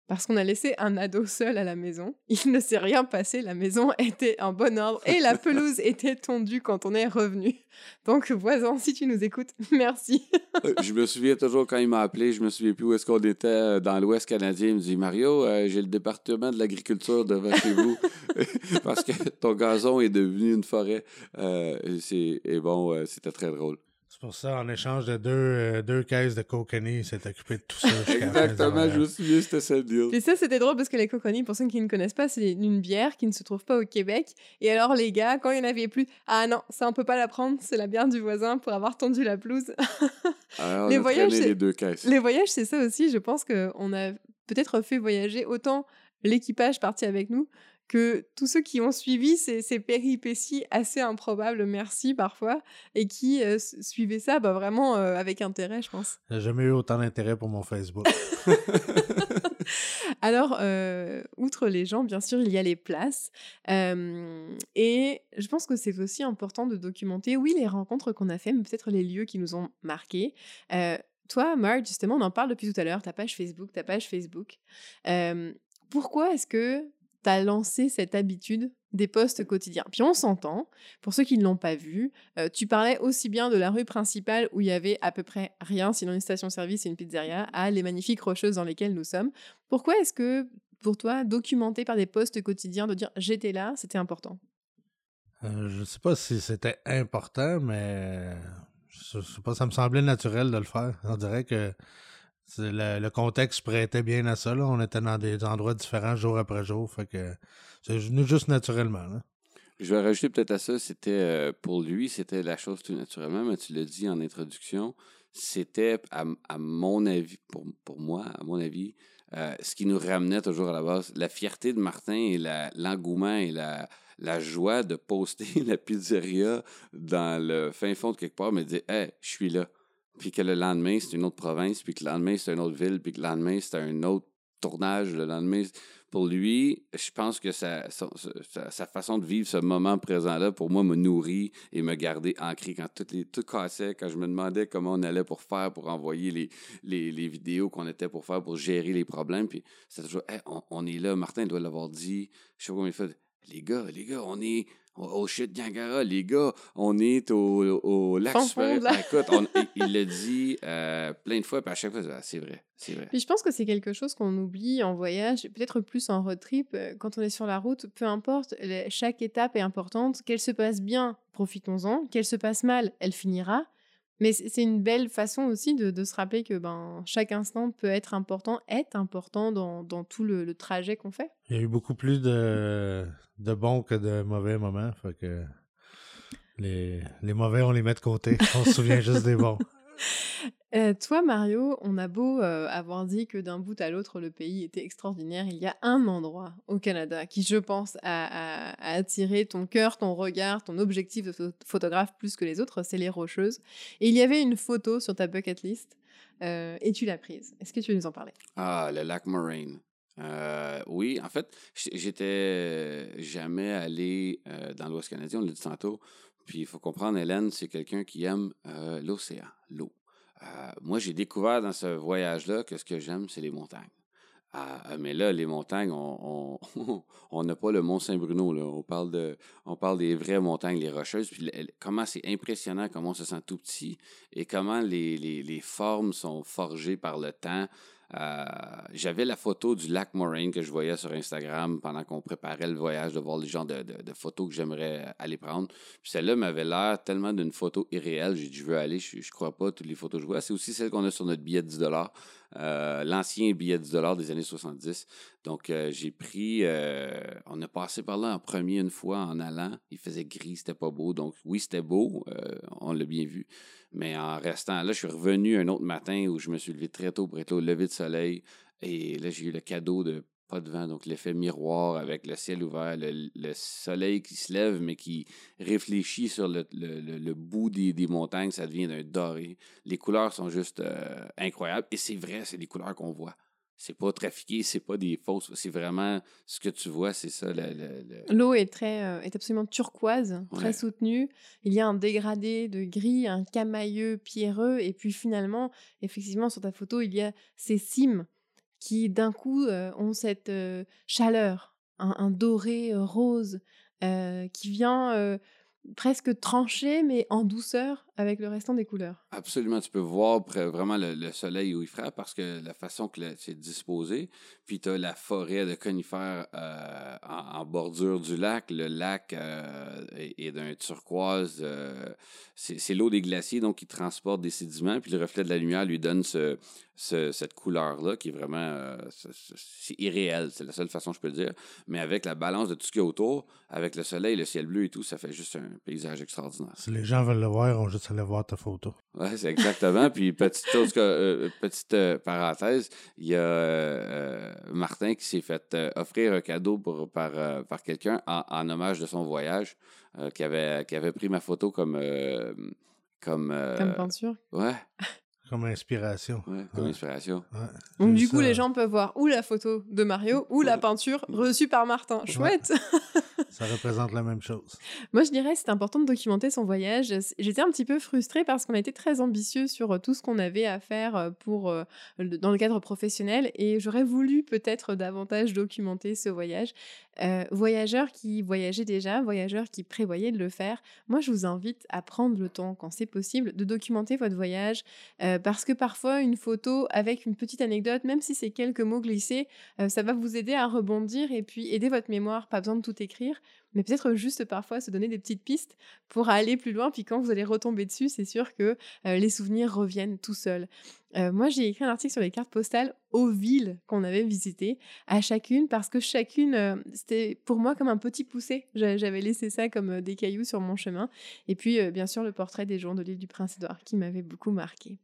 Parce qu'on a laissé un ado seul à la maison. Il ne s'est rien passé, la maison <laughs> était en bon ordre et la <laughs> pelouse était tondue quand on est revenu. Donc, voisin, si tu nous écoutes, <laughs> merci. Euh, je me souviens toujours quand il m'a appelé, je me souviens plus où est-ce qu'on était euh, dans l'Ouest canadien. Il me dit Mario, euh, j'ai le département de l'agriculture devant chez vous parce que ton gazon est devenu une forêt. Euh, et bon, euh, c'était très drôle. Pour ça, en échange de deux, euh, deux caisses de cocaïne, il s'est occupé de tout ça. Exactement, je me souviens, c'était ça le deal. Et ça, c'était drôle parce que les coconnies, pour ceux qui ne connaissent pas, c'est une bière qui ne se trouve pas au Québec. Et alors, les gars, quand il n'y en avait plus, ah non, ça, on peut pas la prendre, c'est la bière du voisin pour avoir tendu la pelouse. Alors, <laughs> on Les a voyages, les deux caisses. Les voyages, c'est ça aussi. Je pense qu'on a peut-être fait voyager autant l'équipage parti avec nous que tous ceux qui ont suivi ces, ces péripéties assez improbables, merci parfois, et qui euh, suivaient ça bah, vraiment euh, avec intérêt, je pense. J'ai jamais eu autant d'intérêt pour mon Facebook. <laughs> Alors, euh, outre les gens, bien sûr, il y a les places. Euh, et je pense que c'est aussi important de documenter, oui, les rencontres qu'on a fait, mais peut-être les lieux qui nous ont marqués. Euh, toi, Marc, justement, on en parle depuis tout à l'heure, ta page Facebook, ta page Facebook. Pourquoi est-ce que tu as lancé cette habitude des posts quotidiens Puis on s'entend, pour ceux qui ne l'ont pas vu, euh, tu parlais aussi bien de la rue principale où il y avait à peu près rien, sinon une station-service et une pizzeria, à les magnifiques rocheuses dans lesquelles nous sommes. Pourquoi est-ce que pour toi, documenter par des posts quotidiens, de dire j'étais là, c'était important? Euh, Je sais pas si c'était important, mais je sais pas, ça me semblait naturel de le faire. On dirait que le, contexte prêtait bien à ça. On était dans des endroits différents jour après jour. Fait que c'est venu juste naturellement. Je vais rajouter peut-être à ça, c'était euh, pour lui, c'était la chose tout naturellement, mais tu l'as dit en introduction, c'était, à, mon avis, pour, moi, à mon avis, euh, ce qui nous ramenait toujours à la base, la fierté de Martin et l'engouement et la, joie de poster <laughs> la pizzeria dans le fin fond de quelque part, me dire Hey, je suis là. Puis que le lendemain, c'est une autre province, puis que le lendemain, c'est une autre ville, puis que le lendemain, c'est un autre tournage. Le lendemain, pour lui, je pense que sa, sa, façon de vivre ce moment présent-là, pour moi, me nourrit et me garder ancré quand tout, les, tout cassait, quand je me demandais comment on allait pour faire, pour envoyer les, les, les vidéos qu'on était pour faire, pour gérer les problèmes. Puis c'est toujours, on, est là, Martin doit l'avoir dit, je sais pas combien il fait, les gars, les gars, on est au shit Gangara, les gars, on est au, au lac. Ben, écoute, il l'a <laughs> dit euh, plein de fois, puis à chaque fois, ah, c'est vrai, c'est vrai. Puis je pense que c'est quelque chose qu'on oublie en voyage, peut-être plus en road trip, euh, quand on est sur la route, peu importe, chaque étape est importante, qu'elle se passe bien, profitons-en, qu'elle se passe mal, elle finira. Mais c'est une belle façon aussi de, se rappeler que ben, chaque instant peut être important, est important dans, dans tout le, trajet qu'on fait. Il y a eu beaucoup plus de, de bons que de mauvais moments. Fait que les, les mauvais, on les met de côté. On se souvient juste des bons. <laughs> Euh, toi, Mario, on a beau euh, avoir dit que d'un bout à l'autre, le pays était extraordinaire. Il y a un endroit au Canada qui, je pense, a, attiré ton cœur, ton regard, ton objectif de photographe plus que les autres, c'est les Rocheuses. Et il y avait une photo sur ta bucket list euh, et tu l'as prise. Est-ce que tu veux nous en parler? Ah, le lac Moraine. oui, en fait, j'étais jamais allé dans l'Ouest canadien, on l'a dit tantôt. Puis il faut comprendre, Hélène, c'est quelqu'un qui aime l'océan, l'eau. Euh, moi, j'ai découvert dans ce voyage-là que ce que j'aime, c'est les montagnes. Euh, mais là, les montagnes, <laughs> on n'a pas le Mont Saint-Bruno. On, parle des vraies montagnes, les rocheuses. Puis comment c'est impressionnant, comment on se sent tout petit et comment les formes sont forgées par le temps. Euh, j'avais la photo du lac Moraine que je voyais sur Instagram pendant qu'on préparait le voyage, de voir les genres de, de, photos que j'aimerais aller prendre. Celle-là m'avait l'air tellement d'une photo irréelle. J'ai dit, je veux aller, je, je crois pas toutes les photos que je vois. C'est aussi celle qu'on a sur notre billet de 10 euh, l'ancien billet de 10 des années 70. Donc, euh, j'ai pris, on a passé par là en premier une fois en allant. Il faisait gris, c'était pas beau. Donc, oui, c'était beau, on l'a bien vu. Mais en restant là, je suis revenu un autre matin où je me suis levé très tôt pour être au lever de soleil. Et là, j'ai eu le cadeau de pas de vent, donc l'effet miroir avec le ciel ouvert, le, soleil qui se lève, mais qui réfléchit sur le, bout des, montagnes, ça devient d'un doré. Les couleurs sont juste euh, incroyables. Et c'est vrai, c'est les couleurs qu'on voit. C'est pas trafiqué, c'est pas des fausses. C'est vraiment ce que tu vois, c'est ça. L'eau est très, euh, est absolument turquoise, très soutenue. Il y a un dégradé de gris, un camailleux pierreux, et puis finalement, effectivement, sur ta photo, il y a ces cimes qui d'un coup euh, ont cette euh, chaleur, un, doré rose qui vient presque tranché, mais en douceur avec le restant des couleurs. Absolument. Tu peux voir vraiment le, soleil où il frappe parce que la façon que c'est disposé. Puis tu as la forêt de conifères euh, en, bordure du lac. Le lac euh, est, d'un turquoise. Euh, c'est l'eau des glaciers, donc qui transporte des sédiments. Puis le reflet de la lumière lui donne ce, cette couleur-là qui est vraiment. c'est irréel. C'est la seule façon que je peux le dire. Mais avec la balance de tout ce qu'il y a autour, avec le soleil, le ciel bleu et tout, ça fait juste un paysage extraordinaire. Si les gens veulent le voir, on juste aller voir ta photo. Oui, c'est exactement. Puis, petite, chose, euh, petite euh, parenthèse, il y a euh, Martin qui s'est fait offrir un cadeau pour, par, par quelqu'un en, hommage de son voyage, qui, avait, qui avait pris ma photo comme. comme, comme peinture? Ouais. Comme inspiration. Ouais, comme inspiration. Donc, du coup, les gens peuvent voir ou la photo de Mario ou la peinture reçue par Martin. Chouette! <laughs> Ça représente la même chose. Moi, je dirais que c'est important de documenter son voyage. J'étais un petit peu frustrée parce qu'on a été très ambitieux sur euh, tout ce qu'on avait à faire euh, pour, euh, dans le cadre professionnel et j'aurais voulu peut-être davantage documenter ce voyage. Voyageurs qui voyageaient déjà, voyageurs qui prévoyaient de le faire, moi je vous invite à prendre le temps, quand c'est possible, de documenter votre voyage, parce que parfois une photo avec une petite anecdote, même si c'est quelques mots glissés, ça va vous aider à rebondir et puis aider votre mémoire, pas besoin de tout écrire mais peut-être juste parfois se donner des petites pistes pour aller plus loin. Puis quand vous allez retomber dessus, c'est sûr que euh, les souvenirs reviennent tout seuls. Euh, moi, j'ai écrit un article sur les cartes postales aux villes qu'on avait visitées, à chacune, parce que chacune, euh, c'était pour moi comme un petit poussé. J'avais laissé ça comme des cailloux sur mon chemin. Et puis, bien sûr, le portrait des gens de l'île du Prince-Édouard qui m'avait beaucoup marqué.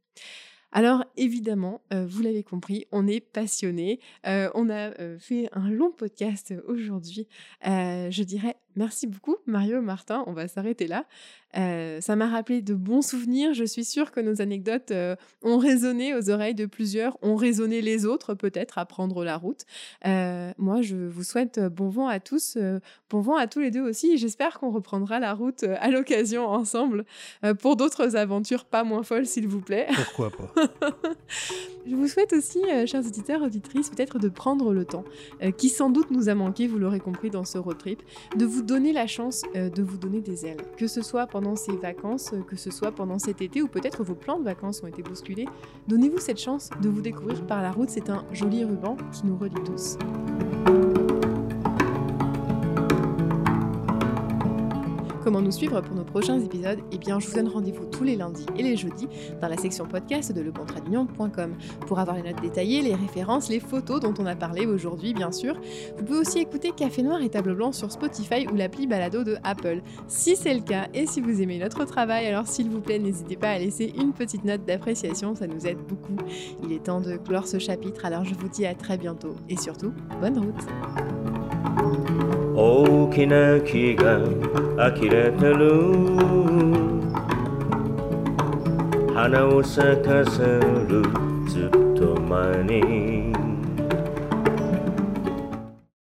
Alors évidemment, euh, vous l'avez compris, on est passionné. Euh, on a euh, fait un long podcast aujourd'hui. je dirais merci beaucoup Mario, Martin. On va s'arrêter là. Ça m'a rappelé de bons souvenirs. Je suis sûre que nos anecdotes ont résonné aux oreilles de plusieurs, ont résonné les autres peut-être à prendre la route. moi, je vous souhaite bon vent à tous, bon vent à tous les deux aussi. J'espère qu'on reprendra la route à l'occasion ensemble pour d'autres aventures pas moins folles, s'il vous plaît. Pourquoi pas? <laughs> Je vous souhaite aussi, euh, chers auditeurs, auditrices, peut-être de prendre le temps, euh, qui sans doute nous a manqué, vous l'aurez compris dans ce road trip, de vous donner la chance euh, de vous donner des ailes. Que ce soit pendant ces vacances, que ce soit pendant cet été, ou peut-être vos plans de vacances ont été bousculés, donnez-vous cette chance de vous découvrir par la route. C'est un joli ruban qui nous relie tous. Comment nous suivre pour nos prochains épisodes Eh bien, je vous donne rendez-vous tous les lundis et les jeudis dans la section podcast de lebontradignon.com pour avoir les notes détaillées, les références, les photos dont on a parlé aujourd'hui, bien sûr. Vous pouvez aussi écouter Café Noir et Table Blanc sur Spotify ou l'appli Balado de Apple. Si c'est le cas et si vous aimez notre travail, alors s'il vous plaît, n'hésitez pas à laisser une petite note d'appréciation, ça nous aide beaucoup. Il est temps de clore ce chapitre, alors je vous dis à très bientôt et surtout, bonne route 大きな木が呆れてる。花を咲かせるずっと前に。